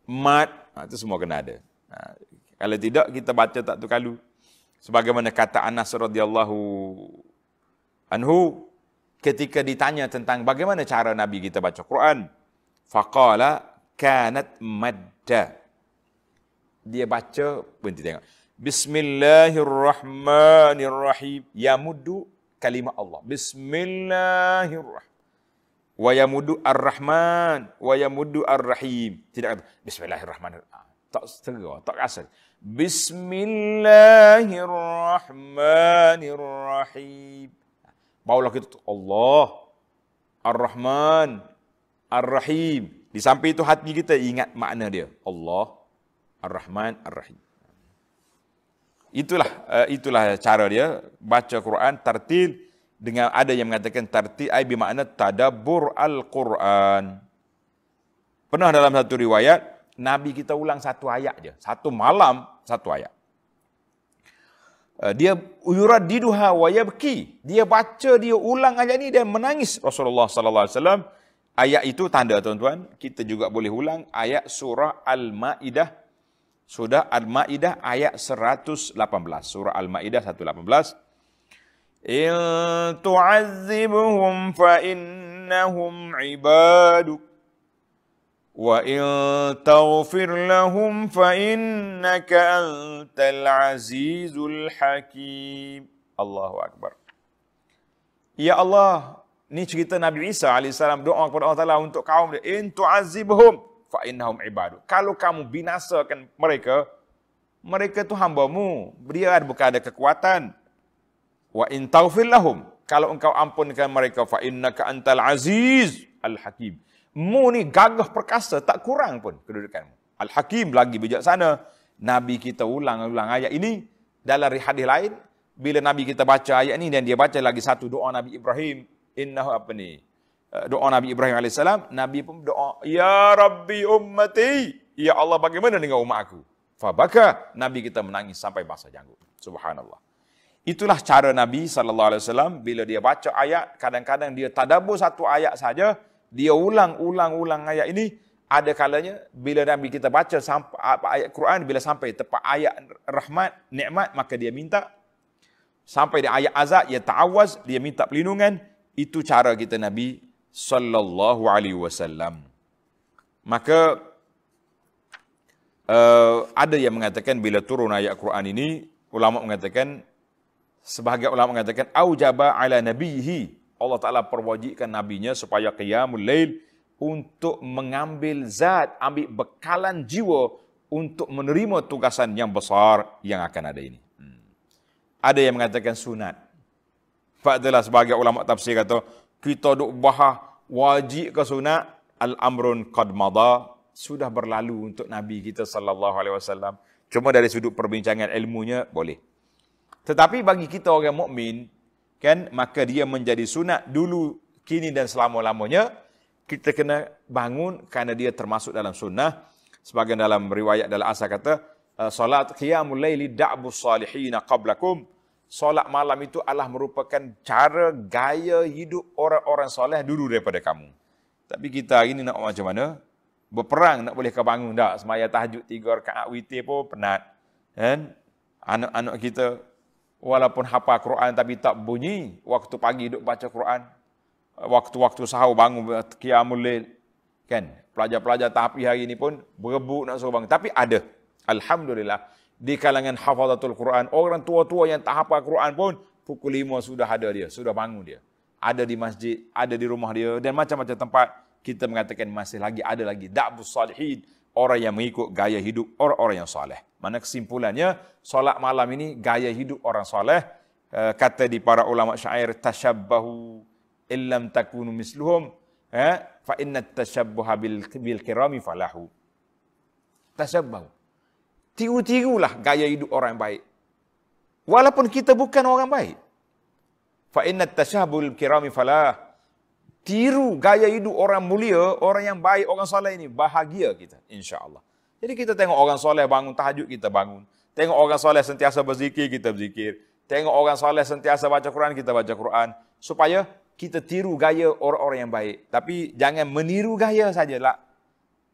mat ha, itu semua kena ada ha. kalau tidak kita baca tak tu kalu sebagaimana kata Anas radhiyallahu anhu ketika ditanya tentang bagaimana cara Nabi kita baca Quran, faqala kanat madda. Dia baca, berhenti tengok. Bismillahirrahmanirrahim. Ya muddu kalimah Allah. Bismillahirrahmanirrahim. Wa yamudu ar-Rahman. Wa yamudu ar-Rahim. Tidak kata, Bismillahirrahmanirrahim. Ah, tak setengah, tak asal. Bismillahirrahmanirrahim. Barulah kita Allah Ar-Rahman Ar-Rahim. Di samping itu hati kita ingat makna dia. Allah Ar-Rahman Ar-Rahim. Itulah uh, itulah cara dia baca Quran tartil dengan ada yang mengatakan tartil ai bermakna tadabbur al-Quran. Pernah dalam satu riwayat Nabi kita ulang satu ayat je, satu malam satu ayat. Eh, dia uyurat diduha wa yabki. Dia baca, dia ulang ayat ini dan menangis Rasulullah sallallahu alaihi wasallam. Ayat itu tanda tuan-tuan, kita juga boleh ulang ayat surah Al-Maidah. Sudah Al-Ma'idah ayat 118. Surah Al-Ma'idah 118. In tu'azibuhum fa'innahum ibaduk. Wa in taghfir lahum fa'innaka antal azizul hakim. Allahu Akbar. Ya Allah, ni cerita Nabi Isa AS doa kepada Allah Ta'ala untuk kaum dia. In tu'azibuhum tu'azibhum fa'innahum ibadu. Kalau kamu binasakan mereka, mereka tu hambamu. Dia bukan ada kekuatan. Wa in taghfir lahum. Kalau engkau ampunkan mereka, fa'innaka antal aziz al-hakim mu ni gagah perkasa, tak kurang pun kedudukanmu. Al-Hakim lagi bijaksana. Nabi kita ulang-ulang ayat ini dalam hadis lain. Bila Nabi kita baca ayat ini dan dia baca lagi satu doa Nabi Ibrahim. Innahu apa ni? Eh, doa Nabi Ibrahim AS. Nabi pun doa. Ya Rabbi ummati. Ya Allah bagaimana dengan umat aku? Fabaka. Nabi kita menangis sampai bahasa janggut. Subhanallah. Itulah cara Nabi SAW bila dia baca ayat, kadang-kadang dia tadabur satu ayat saja, dia ulang-ulang-ulang ayat ini, ada kalanya bila Nabi kita baca sampai ayat Quran, bila sampai tepat ayat rahmat, nikmat, maka dia minta. Sampai di ayat azab, dia ta'awaz, dia minta perlindungan. Itu cara kita Nabi sallallahu alaihi wasallam. Maka uh, ada yang mengatakan bila turun ayat Quran ini, ulama mengatakan sebahagian ulama mengatakan aujaba ala nabihi Allah Taala perwajibkan nabinya supaya qiyamul lail untuk mengambil zat ambil bekalan jiwa untuk menerima tugasan yang besar yang akan ada ini. Hmm. Ada yang mengatakan sunat. Fadalah sebagai ulama tafsir kata kita duk bahas wajib ke sunat al-amrun qad madha sudah berlalu untuk nabi kita sallallahu alaihi wasallam. Cuma dari sudut perbincangan ilmunya boleh. Tetapi bagi kita orang mukmin, kan maka dia menjadi sunat dulu, kini dan selama-lamanya kita kena bangun kerana dia termasuk dalam sunnah. Sebagian dalam riwayat dalam asal kata, salat qiyamul laili da'bu salihin qablakum. Solat malam itu adalah merupakan cara gaya hidup orang-orang soleh dulu daripada kamu. Tapi kita hari ini nak macam mana? Berperang nak boleh kebangun tak? Semaya tahajud tiga rakaat witir pun penat. Kan? Anak-anak kita walaupun hafal Quran tapi tak bunyi waktu pagi duk baca Quran waktu-waktu sahur bangun qiyamul lail kan pelajar-pelajar tahfiz hari ini pun berebut nak suruh bangun tapi ada alhamdulillah di kalangan hafazatul Quran orang tua-tua yang tak hafal Quran pun pukul 5 sudah ada dia sudah bangun dia ada di masjid ada di rumah dia dan macam-macam tempat kita mengatakan masih lagi ada lagi da'bus salihin orang yang mengikut gaya hidup orang-orang yang soleh. Mana kesimpulannya, solat malam ini gaya hidup orang soleh. Eh, kata di para ulama syair, tashabbahu illam takunu misluhum, eh, fa inna tashabbuha bil, bil kirami falahu. Tashabbahu. Tiru-tirulah gaya hidup orang yang baik. Walaupun kita bukan orang baik. Fa inna tashabbuha bil kirami falahu tiru gaya hidup orang mulia, orang yang baik, orang soleh ini. Bahagia kita, insya Allah. Jadi kita tengok orang soleh bangun tahajud, kita bangun. Tengok orang soleh sentiasa berzikir, kita berzikir. Tengok orang soleh sentiasa baca Quran, kita baca Quran. Supaya kita tiru gaya orang-orang yang baik. Tapi jangan meniru gaya sajalah.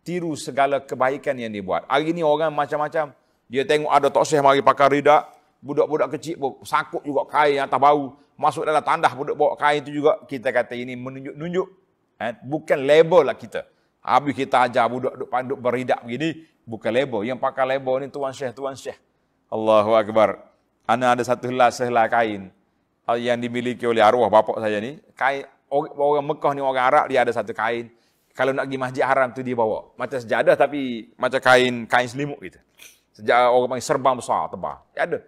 Tiru segala kebaikan yang dibuat. Hari ini orang macam-macam. Dia tengok ada tok mari pakai ridak. Budak-budak kecil pun sakut juga kain atas bau. Masuk dalam tandah budak bawa kain itu juga. Kita kata ini menunjuk-nunjuk. Eh, bukan label lah kita. Habis kita ajar budak duk panduk beridak begini bukan label. Yang pakai label ni tuan syekh tuan syekh. Allahu akbar. Ana ada satu helai sehelai kain. Yang dimiliki oleh arwah bapak saya ni kain orang Mekah ni orang Arab dia ada satu kain kalau nak pergi masjid haram tu dia bawa macam sejadah tapi macam kain kain selimut gitu sejak orang panggil serban besar tebal ada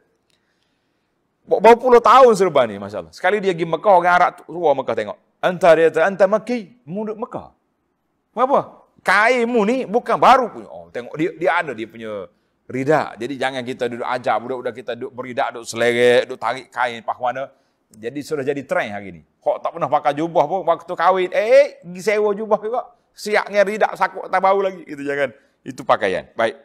Berapa puluh tahun serba ni, Masya Allah. Sekali dia pergi Mekah, orang Arab tua Mekah tengok. Anta dia kata, anta Mekki, mu duduk Mekah. Apa? Kainmu ni bukan baru punya. Oh, tengok dia dia ada dia punya rida. Jadi jangan kita duduk ajar budak-budak kita duduk beridak, duduk selerek, duduk tarik kain pahwana. Jadi sudah jadi trend hari ni. Kok tak pernah pakai jubah pun waktu kahwin, eh, pergi sewa jubah juga. Siap dengan ridak sakut tak bau lagi. Itu jangan. Itu pakaian. Baik.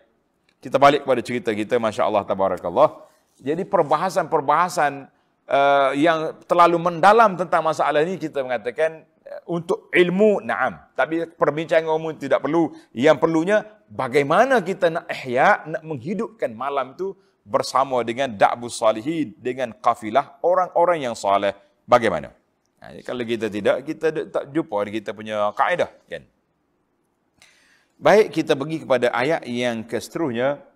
Kita balik kepada cerita kita, Masya Allah, Tabarakallah. Jadi perbahasan-perbahasan uh, yang terlalu mendalam tentang masalah ini kita mengatakan uh, untuk ilmu naam tapi perbincangan umum tidak perlu yang perlunya bagaimana kita nak ihya nak menghidupkan malam itu bersama dengan da'bus salihin dengan kafilah orang-orang yang saleh bagaimana nah, kalau kita tidak kita tak jumpa kita punya kaedah kan baik kita pergi kepada ayat yang keseterusnya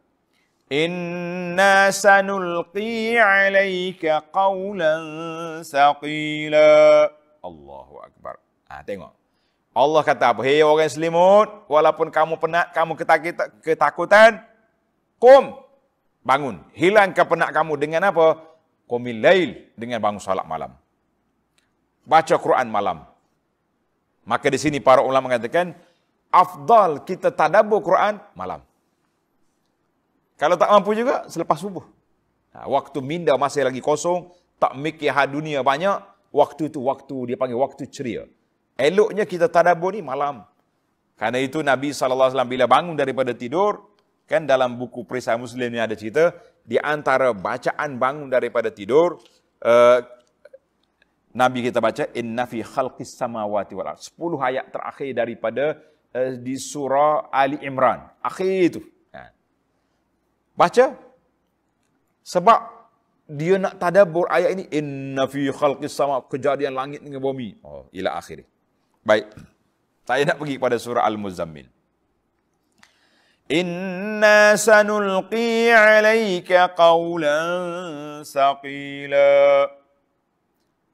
Inna sanulqi alaika qawlan saqila. Allahu Akbar. Ha, tengok. Allah kata apa? Hei orang selimut, walaupun kamu penat, kamu ketakutan, kum, bangun. Hilang kepenat kamu dengan apa? Qumil lail, dengan bangun salat malam. Baca Quran malam. Maka di sini para ulama mengatakan, afdal kita tadabbur Quran malam. Kalau tak mampu juga, selepas subuh. Ha, waktu minda masih lagi kosong, tak mikir hal dunia banyak, waktu itu waktu dia panggil waktu ceria. Eloknya kita tadabbur ni malam. Karena itu Nabi SAW bila bangun daripada tidur, kan dalam buku Perisai Muslim ni ada cerita, di antara bacaan bangun daripada tidur, uh, Nabi kita baca inna fi khalqis samawati wal. 10 ayat terakhir daripada uh, di surah Ali Imran. Akhir itu. Ha. Baca sebab dia nak tadabbur ayat ini inna fi khalqis sama kejadian langit dengan bumi. Oh, ila akhir. Baik. Saya nak pergi kepada surah Al-Muzammil. Inna sanulqi 'alaika qawlan saqila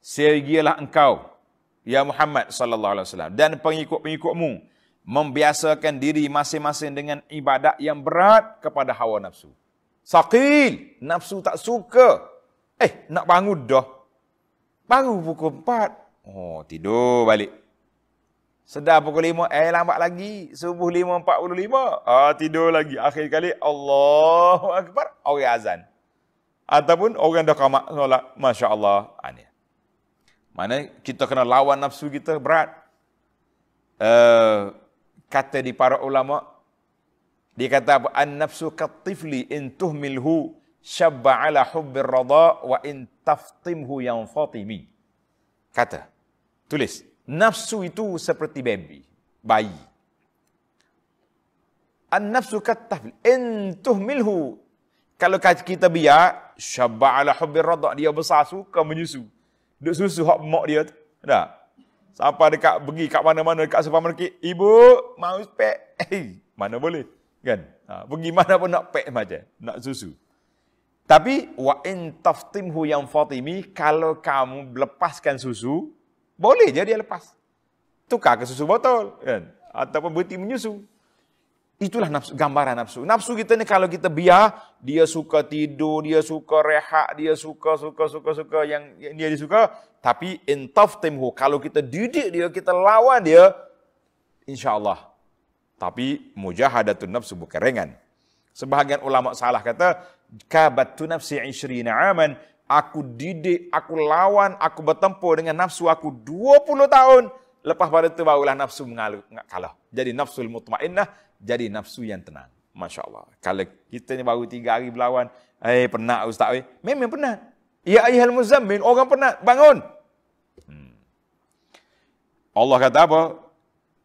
segialah engkau ya Muhammad sallallahu alaihi wasallam dan pengikut-pengikutmu membiasakan diri masing-masing dengan ibadat yang berat kepada hawa nafsu. Saqil, nafsu tak suka. Eh, nak bangun dah. Baru pukul 4. Oh, tidur balik. Sedar pukul 5, eh lambat lagi. Subuh 5.45. Ah, tidur lagi. Akhir kali, Allahu Akbar. Orang azan. Ataupun orang dah kamak solat. Masya Allah. Aneh. Mana kita kena lawan nafsu kita berat. Uh, kata di para ulama, dia kata apa? An-nafsu katifli in tuhmilhu syabba ala hubbir rada wa in taftimhu yang fatimi. Kata, tulis. Nafsu itu seperti baby, bayi. An-nafsu katifli in tuhmilhu. Kalau kita biar, syabba ala hubbir rada. Dia besar, suka menyusu. Duk susu hak mak dia tu. Tak? Sampai dekat pergi kat mana-mana dekat supermarket, ibu mau pek. Eh, mana boleh? Kan? Ha, pergi mana pun nak pek macam, nak susu. Tapi wa in taftimhu yang Fatimi, kalau kamu lepaskan susu, boleh je dia lepas. Tukar ke susu botol, kan? Ataupun berhenti menyusu. Itulah nafsu, gambaran nafsu. Nafsu kita ni kalau kita biar, dia suka tidur, dia suka rehat, dia suka, suka, suka, suka yang, yang dia disuka. Tapi intaf timhu, kalau kita didik dia, kita lawan dia, insyaAllah. Tapi mujahadatun nafsu bukan ringan. Sebahagian ulama salah kata, kabatu nafsi ishrina aman, aku didik, aku lawan, aku bertempur dengan nafsu aku 20 tahun. Lepas pada itu barulah nafsu mengalu, kalah. Jadi nafsul mutmainnah jadi nafsu yang tenang. Masya Allah. Kalau kita ni baru tiga hari berlawan, eh penat Ustaz. Eh. Memang penat. Ya ayah al-muzammil, orang penat. Bangun. Hmm. Allah kata apa?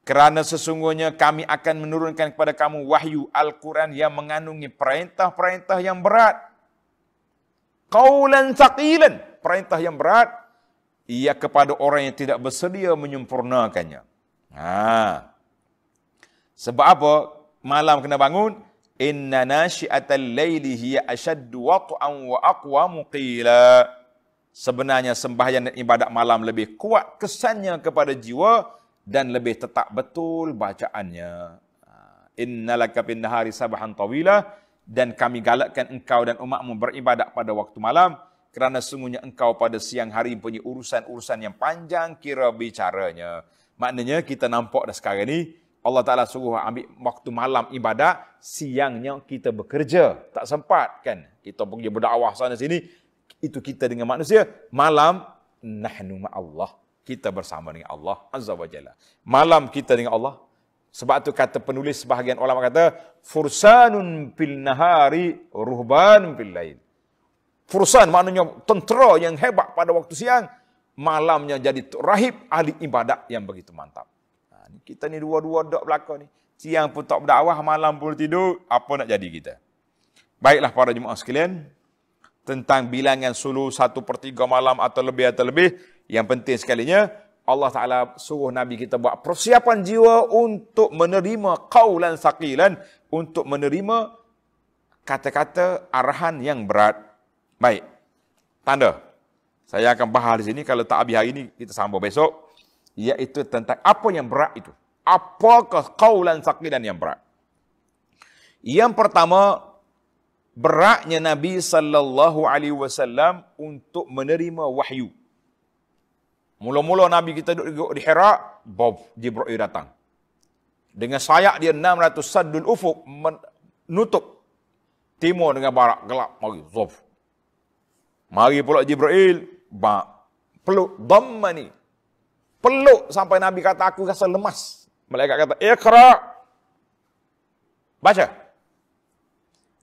Kerana sesungguhnya kami akan menurunkan kepada kamu wahyu Al-Quran yang mengandungi perintah-perintah yang berat. Qawlan saqilan. Perintah yang berat ia kepada orang yang tidak bersedia menyempurnakannya. Ha. Sebab apa? Malam kena bangun. Inna nasyi'atal layli hiya ashaddu wat'an wa aqwamu qila. Sebenarnya sembahyang dan ibadat malam lebih kuat kesannya kepada jiwa dan lebih tetap betul bacaannya. Ha. Inna laka bin nahari sabahan tawila dan kami galakkan engkau dan umatmu beribadat pada waktu malam kerana sungguhnya engkau pada siang hari punya urusan-urusan yang panjang kira bicaranya. Maknanya kita nampak dah sekarang ni Allah Ta'ala suruh ambil waktu malam ibadat, siangnya kita bekerja. Tak sempat kan? Kita pergi berdakwah sana sini, itu kita dengan manusia. Malam, nahnu Allah. Kita bersama dengan Allah Azza wa Jalla. Malam kita dengan Allah. Sebab tu kata penulis sebahagian ulama kata, Fursanun fil nahari, ruhbanun fil lain. Fursan maknanya tentera yang hebat pada waktu siang. Malamnya jadi rahib ahli ibadat yang begitu mantap. Ha, kita ni dua-dua dok belakang ni. Siang pun tak berdakwah, malam pun tidur. Apa nak jadi kita? Baiklah para jemaah sekalian. Tentang bilangan sulu satu per tiga malam atau lebih atau lebih. Yang penting sekalinya, Allah Ta'ala suruh Nabi kita buat persiapan jiwa untuk menerima kaulan sakilan. Untuk menerima kata-kata arahan yang berat. Baik. Tanda. Saya akan bahas di sini kalau tak habis hari ini kita sambung besok iaitu tentang apa yang berat itu. Apakah kaulan sakilan yang berat? Yang pertama beratnya Nabi sallallahu alaihi wasallam untuk menerima wahyu. Mula-mula Nabi kita duduk di Hira, Bob Jibril datang. Dengan sayap dia 600 sadul ufuk menutup timur dengan barat gelap mari zof. Mari pula Jibril ba peluk dhamma ni. Peluk sampai Nabi kata aku rasa lemas. Malaikat kata iqra. Baca.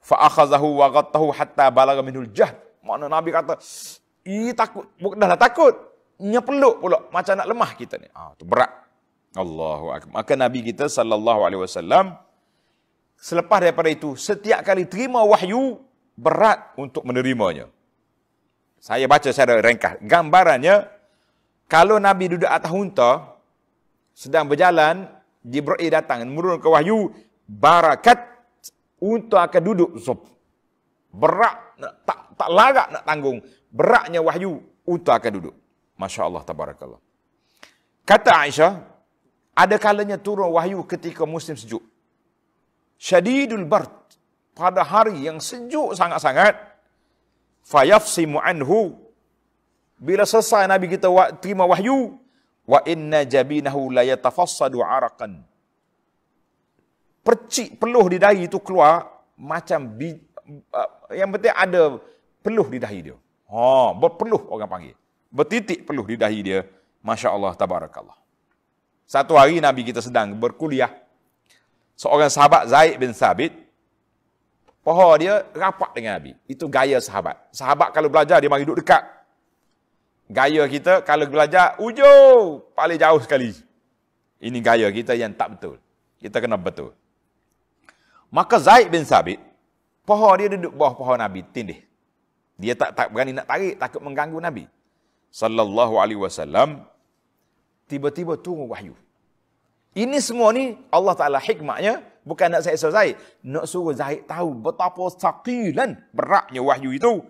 Fa akhazahu wa ghattahu hatta balagha minul jahd. Mana Nabi kata, "Ih takut, dah lah takut." Nya peluk pula macam nak lemah kita ni. Ah tu berat. Allahu akbar. Maka Nabi kita sallallahu alaihi wasallam selepas daripada itu setiap kali terima wahyu berat untuk menerimanya. Saya baca secara ringkas. Gambarannya kalau Nabi duduk atas unta sedang berjalan Jibril datang menurunkan wahyu barakat unta akan duduk zub. Berat tak tak larat nak tanggung beratnya wahyu unta akan duduk. Masya Allah tabarakallah. Kata Aisyah, ada kalanya turun wahyu ketika musim sejuk. Syadidul bard. Pada hari yang sejuk sangat-sangat. Fayafsimu anhu. Bila selesai Nabi kita terima wahyu. Wa inna jabinahu la yatafassadu araqan. Percik peluh di dahi itu keluar. Macam bi, uh, yang penting ada peluh di dahi dia. Ha, berpeluh orang panggil. Bertitik peluh di dahi dia. Masya Allah, tabarakallah. Satu hari Nabi kita sedang berkuliah. Seorang sahabat Zaid bin Sabit. Pohon dia rapat dengan Nabi. Itu gaya sahabat. Sahabat kalau belajar dia mari duduk dekat. Gaya kita kalau belajar ujung paling jauh sekali. Ini gaya kita yang tak betul. Kita kena betul. Maka Zaid bin Sabit, pohon dia duduk bawah pohon Nabi, tindih. Dia tak tak berani nak tarik, takut mengganggu Nabi. Sallallahu alaihi wasallam tiba-tiba turun wahyu. Ini semua ni Allah Ta'ala hikmahnya bukan nak saya Zaid. Nak suruh Zaid tahu betapa sakilan beratnya wahyu itu.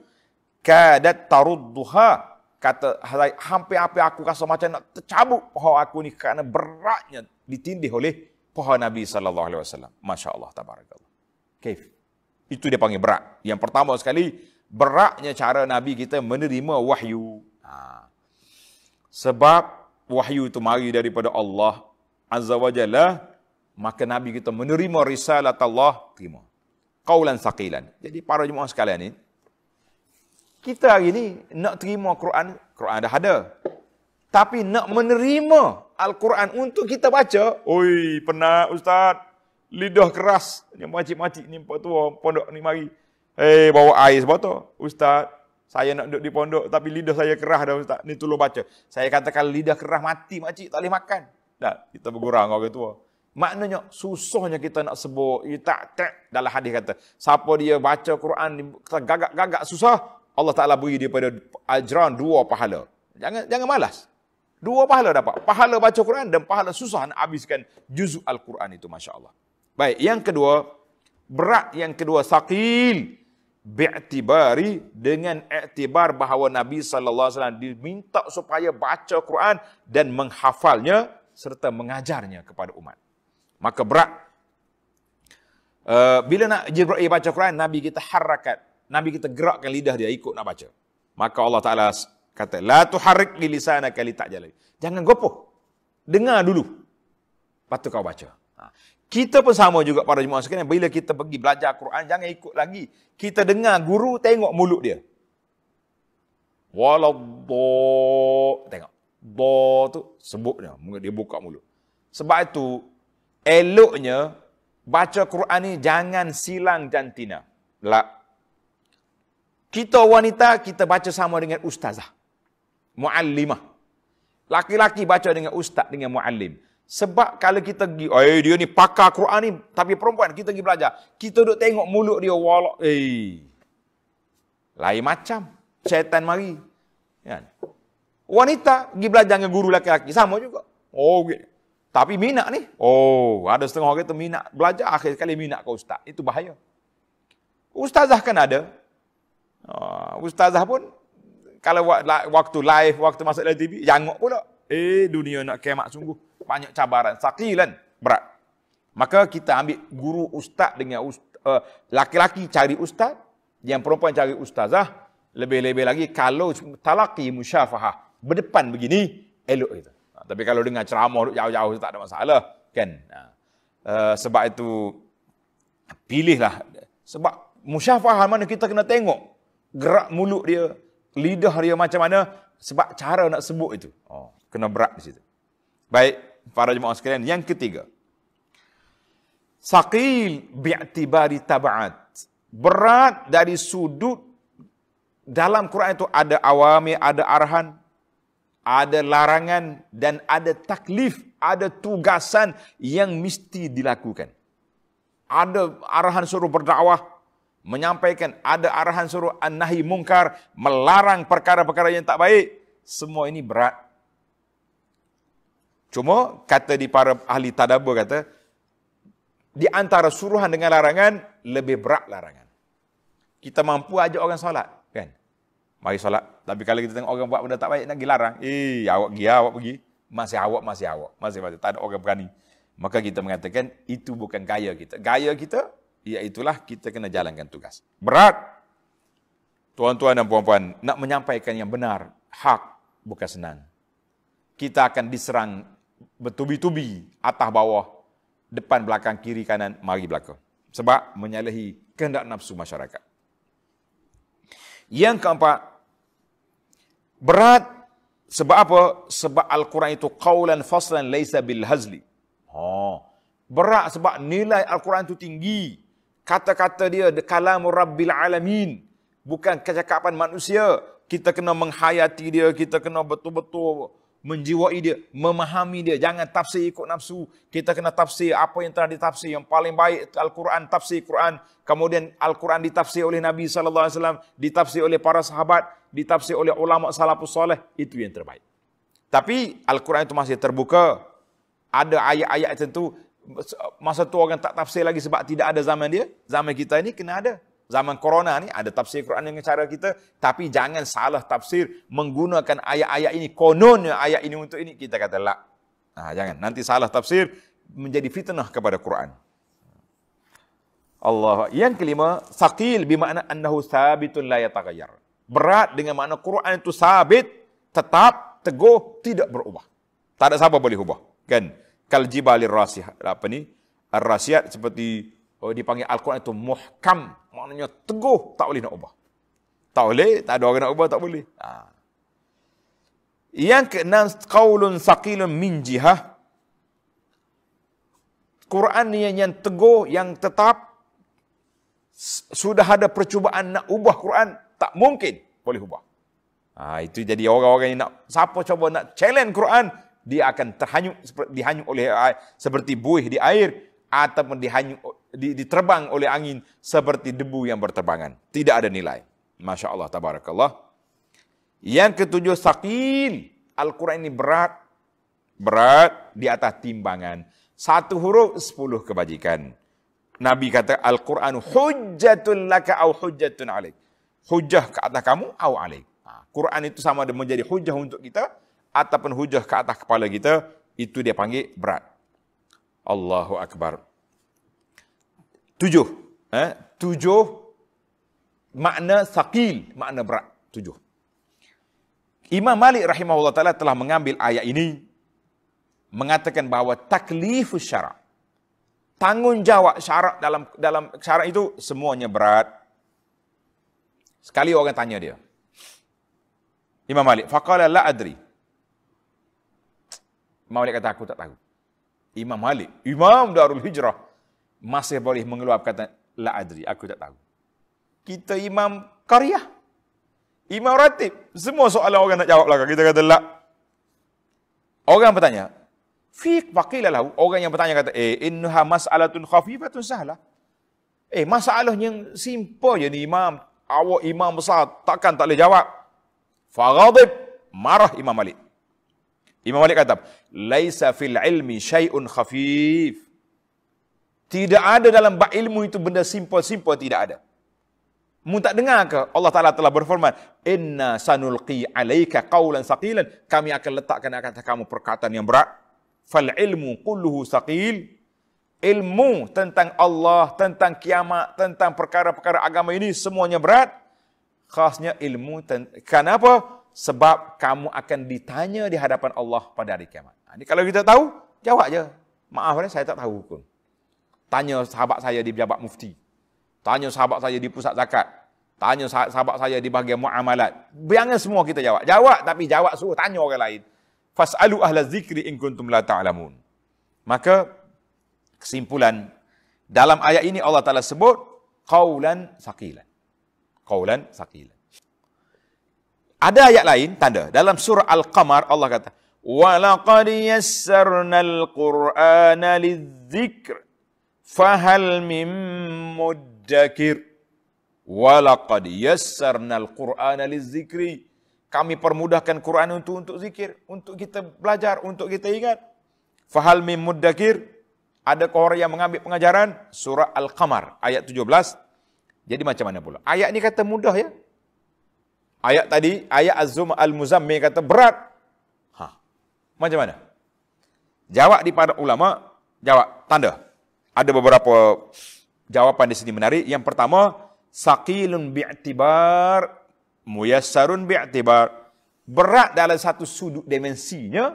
Kadat tarudduha. Kata Zaid, hampir-hampir aku rasa macam nak tercabut pohon aku ni kerana beratnya ditindih oleh pohon Nabi Sallallahu Alaihi Wasallam. Masya Allah, tabarakallah. Kaif. Itu dia panggil berat. Yang pertama sekali, beratnya cara Nabi kita menerima wahyu. Ha. Sebab wahyu itu mari daripada Allah Azza wa Jalla, maka Nabi kita menerima risalat Allah, terima. Qaulan saqilan. Jadi para jemaah sekalian ni, kita hari ni nak terima Quran, Quran dah ada. Tapi nak menerima Al-Quran untuk kita baca, oi, penat ustaz. Lidah keras. Ni makcik-makcik ni, pak tua, pondok ni mari. Eh, hey, bawa air tu. Ustaz, saya nak duduk di pondok tapi lidah saya kerah dah ustaz. Ni tolong baca. Saya katakan lidah kerah mati makcik tak boleh makan. Tak, kita bergurang orang tua. Maknanya susahnya kita nak sebut tak tak dalam hadis kata siapa dia baca Quran gagak-gagak susah Allah Taala beri dia pada ajran dua pahala. Jangan jangan malas. Dua pahala dapat. Pahala baca Quran dan pahala susah nak habiskan juzuk Al-Quran itu masya-Allah. Baik, yang kedua berat yang kedua sakil bi'tibari dengan iktibar bahawa Nabi sallallahu alaihi wasallam diminta supaya baca Quran dan menghafalnya serta mengajarnya kepada umat. Maka berat uh, bila nak Jibril baca Quran Nabi kita harakat, Nabi kita gerakkan lidah dia ikut nak baca. Maka Allah Taala kata la tuharrik li lisanaka li ta'jala. Jangan gopoh. Dengar dulu. Patut kau baca. Kita pun sama juga para jemaah sekalian. Bila kita pergi belajar Quran, jangan ikut lagi. Kita dengar guru, tengok mulut dia. Walau do, tengok. Do tu sebut dia. Dia buka mulut. Sebab itu, eloknya, baca Quran ni jangan silang jantina. La. Kita wanita, kita baca sama dengan ustazah. Mu'allimah. Laki-laki baca dengan ustaz, dengan mu'allim. Sebab kalau kita pergi, eh dia ni pakar Quran ni, tapi perempuan kita pergi belajar. Kita duduk tengok mulut dia, wala, eh. Lain macam. Syaitan mari. Kan? Wanita pergi belajar dengan guru laki-laki, sama juga. Oh, gitu. Tapi minat ni, oh, ada setengah orang kata minat belajar, akhir sekali minat ke ustaz. Itu bahaya. Ustazah kan ada. Uh, ustazah pun, kalau waktu live, waktu masuk live TV, jangok pula. Eh, dunia nak kemak sungguh banyak cabaran, sakilan, berat. Maka kita ambil guru ustaz dengan ustaz, uh, laki-laki cari ustaz, yang perempuan cari ustazah, lebih-lebih lagi kalau talaki musyafahah, berdepan begini, elok itu. Ha, tapi kalau dengar ceramah jauh-jauh tak ada masalah, kan? Ha. Uh, sebab itu pilihlah sebab musyafaah mana kita kena tengok gerak mulut dia, lidah dia macam mana sebab cara nak sebut itu. Oh, kena berat di situ. Baik, para jemaah sekalian, yang ketiga. Saqil bi'tibari tab'at. Berat dari sudut dalam Quran itu ada awami, ada arahan, ada larangan dan ada taklif, ada tugasan yang mesti dilakukan. Ada arahan suruh berdakwah, menyampaikan ada arahan suruh an-nahi mungkar, melarang perkara-perkara yang tak baik. Semua ini berat. Cuma kata di para ahli tadabbur kata di antara suruhan dengan larangan lebih berat larangan. Kita mampu ajak orang solat, kan? Mari solat. Tapi kalau kita tengok orang buat benda tak baik nak pergi larang, eh awak pergi, awak pergi. Masih awak, masih awak. Masih masih tak ada orang berani. Maka kita mengatakan itu bukan gaya kita. Gaya kita iaitulah kita kena jalankan tugas. Berat. Tuan-tuan dan puan-puan, nak menyampaikan yang benar, hak bukan senang. Kita akan diserang bertubi-tubi, atas bawah, depan belakang, kiri kanan, mari belakang. Sebab menyalahi kehendak nafsu masyarakat. Yang keempat, berat sebab apa? Sebab Al-Quran itu qawlan faslan laysa bil hazli. Oh. Berat sebab nilai Al-Quran itu tinggi kata-kata dia the kalamu rabbil alamin bukan kecakapan manusia kita kena menghayati dia kita kena betul-betul menjiwai dia memahami dia. Jangan tafsir ikut nafsu. Kita kena tafsir apa yang telah ditafsir. Yang paling baik al-Quran tafsir Quran. Kemudian al-Quran ditafsir oleh Nabi wasallam ditafsir oleh para sahabat ditafsir oleh ulama salafus soleh. Itu yang terbaik. Tapi al-Quran itu masih terbuka. Ada ayat-ayat tertentu. Masa tu orang tak tafsir lagi sebab tidak ada zaman dia. Zaman kita ini kena ada. Zaman corona ni ada tafsir Quran dengan cara kita. Tapi jangan salah tafsir menggunakan ayat-ayat ini. Kononnya ayat ini untuk ini. Kita kata lah. Nah, jangan. Nanti salah tafsir menjadi fitnah kepada Quran. Allah. Yang kelima. Saqil bermakna annahu sabitun la yatagayyar. Berat dengan makna Quran itu sabit. Tetap, teguh, tidak berubah. Tak ada siapa boleh ubah. Kan? kal jibalir rasih apa ni ar-rasiyat seperti dipanggil al-Quran itu muhkam. Maknanya teguh tak boleh nak ubah. Tak boleh tak ada orang nak ubah tak boleh. Ha. yang keenam qaulun saqilun min jihah. Quran yang, yang teguh yang tetap sudah ada percubaan nak ubah Quran tak mungkin boleh ubah. Ha, itu jadi orang-orang yang nak siapa cuba nak challenge Quran dia akan terhanyut dihanyut oleh air seperti buih di air ataupun dihanyut diterbang oleh angin seperti debu yang berterbangan. Tidak ada nilai. Masya Allah tabarakallah. Yang ketujuh saqil. Al-Quran ini berat. Berat di atas timbangan. Satu huruf sepuluh kebajikan. Nabi kata Al-Quran hujjatun laka au hujjatun alik hujjah ke atas kamu au alik ha, Quran itu sama ada menjadi hujjah untuk kita ataupun hujah ke atas kepala kita, itu dia panggil berat. Allahu Akbar. Tujuh. Eh? Tujuh makna sakil, makna berat. Tujuh. Imam Malik rahimahullah ta'ala telah mengambil ayat ini mengatakan bahawa taklif syarak. Tanggungjawab syarak dalam dalam syarak itu semuanya berat. Sekali orang tanya dia. Imam Malik, faqala la adri. Imam Malik kata aku tak tahu. Imam Malik, Imam Darul Hijrah masih boleh mengeluarkan kata la adri, aku tak tahu. Kita imam karya. Imam ratib, semua soalan orang nak jawab lah. Kita kata la. Orang bertanya, Fiq faqila lahu. Orang yang bertanya kata, eh, innaha mas'alatun khafifatun sahlah. Eh, masalah yang simple je ni imam. Awak imam besar, takkan tak boleh jawab. Faghadib, marah Imam Malik. Imam Malik kata, "Laisa fil ilmi syai'un khafif." Tidak ada dalam bab ilmu itu benda simple-simple tidak ada. Mu tak dengar ke Allah Taala telah berfirman, "Inna sanulqi 'alaika qawlan saqilan." Kami akan letakkan atas kamu perkataan yang berat. Fal ilmu kulluhu saqil. Ilmu tentang Allah, tentang kiamat, tentang perkara-perkara agama ini semuanya berat. Khasnya ilmu kenapa? Sebab kamu akan ditanya di hadapan Allah pada hari kiamat. Ha, ini kalau kita tahu, jawab je. Maaf saya tak tahu hukum. Tanya sahabat saya di pejabat mufti. Tanya sahabat saya di pusat zakat. Tanya sahabat saya di bahagian muamalat. Biarnya semua kita jawab. Jawab tapi jawab suruh tanya orang lain. Fas'alu ahla zikri in kuntum la ta'lamun. Maka kesimpulan dalam ayat ini Allah Taala sebut qaulan saqilan. Qaulan saqilan. Ada ayat lain tanda dalam surah Al-Qamar Allah kata wa laqad yassarnal qur'ana lidzikr fahal mim muddakir wa laqad yassarnal qur'ana lidzikri kami permudahkan Quran untuk untuk zikir untuk kita belajar untuk kita ingat fahal mim muddakir ada orang yang mengambil pengajaran surah Al-Qamar ayat 17 jadi macam mana pula ayat ni kata mudah ya Ayat tadi, ayat Az-Zum Al-Muzammil kata berat. Ha. Macam mana? Jawab di pada ulama, jawab tanda. Ada beberapa jawapan di sini menarik. Yang pertama, saqilun bi'tibar muyassarun bi'tibar. Berat dalam satu sudut dimensinya,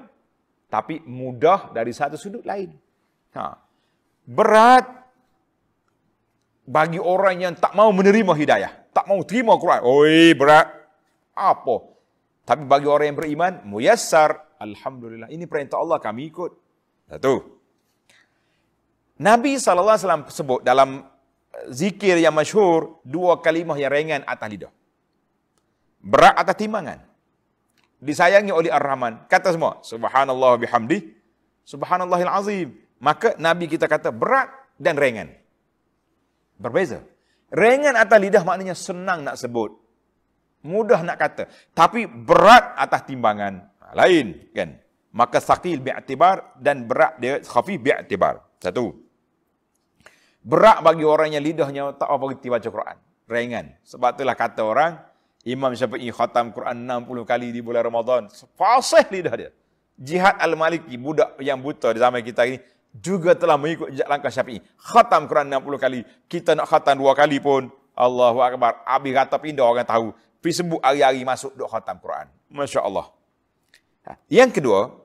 tapi mudah dari satu sudut lain. Ha. Berat bagi orang yang tak mau menerima hidayah. Tak mau terima Quran. Oi, berat apa. Tapi bagi orang yang beriman, muyassar. Alhamdulillah. Ini perintah Allah kami ikut. Satu. Nabi SAW sebut dalam zikir yang masyhur dua kalimah yang ringan atas lidah. Berat atas timbangan. Disayangi oleh Ar-Rahman. Kata semua, Subhanallah bihamdi, Subhanallahil azim. Maka Nabi kita kata berat dan ringan. Berbeza. Ringan atas lidah maknanya senang nak sebut. Mudah nak kata. Tapi berat atas timbangan. Ha, lain kan. Maka sakil bi'atibar dan berat dia khafif bi'atibar. Satu. Berat bagi orang yang lidahnya tak apa reti baca Quran. Ringan. Sebab itulah kata orang, Imam Syafi'i khatam Quran 60 kali di bulan Ramadan. Fasih lidah dia. Jihad Al-Maliki, budak yang buta di zaman kita ini, juga telah mengikut jejak langkah Syafi'i. Khatam Quran 60 kali. Kita nak khatam dua kali pun, Allahu Akbar. Habis kata pindah orang tahu. Facebook hari-hari masuk duk khatam Quran. Masya Allah. Ha. Yang kedua,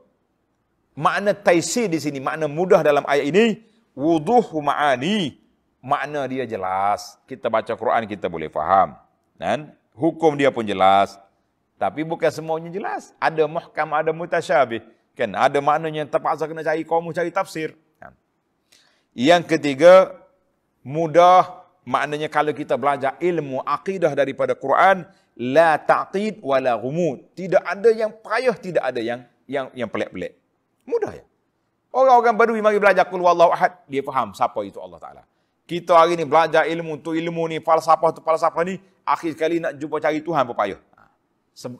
makna taisir di sini, makna mudah dalam ayat ini, wuduh ma'ani, makna dia jelas. Kita baca Quran, kita boleh faham. Dan hukum dia pun jelas. Tapi bukan semuanya jelas. Ada muhkam, ada mutasyabih. Kan? Ada maknanya yang terpaksa kena cari, kaum cari tafsir. Ha. Yang ketiga, mudah maknanya kalau kita belajar ilmu akidah daripada Quran, la ta'qid wa la ghumud. Tidak ada yang payah, tidak ada yang yang yang pelik-pelik. Mudah ya. Orang-orang badui mari belajar qul wallahu ahad, dia faham siapa itu Allah Taala. Kita hari ni belajar ilmu tu ilmu ni falsafah tu falsafah ni akhir sekali nak jumpa cari Tuhan berpayah. Ha.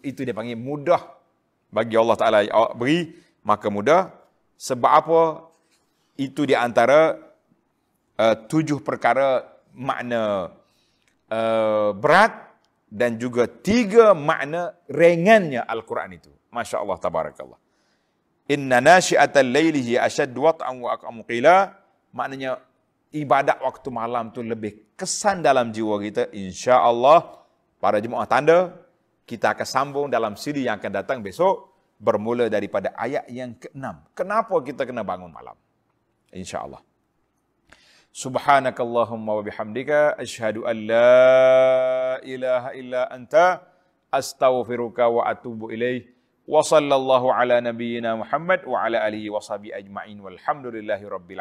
Itu dia panggil mudah bagi Allah Taala beri maka mudah sebab apa itu di antara uh, tujuh perkara makna uh, berat dan juga tiga makna ringannya Al-Quran itu. Masya Allah, tabarakallah. Inna nasyi'atal laylihi asyad wat'an wa aqamu qila. Maknanya, ibadat waktu malam tu lebih kesan dalam jiwa kita. Insya Allah, para jemaah tanda, kita akan sambung dalam siri yang akan datang besok. Bermula daripada ayat yang ke-6. Kenapa kita kena bangun malam? Insya Allah. Subhanakallahumma wa bihamdika asyhadu an la ilaha illa anta astaghfiruka wa atubu ilaih. Wa sallallahu ala nabiyyina Muhammad wa ala alihi wa sahbihi ajma'in walhamdulillahi rabbil.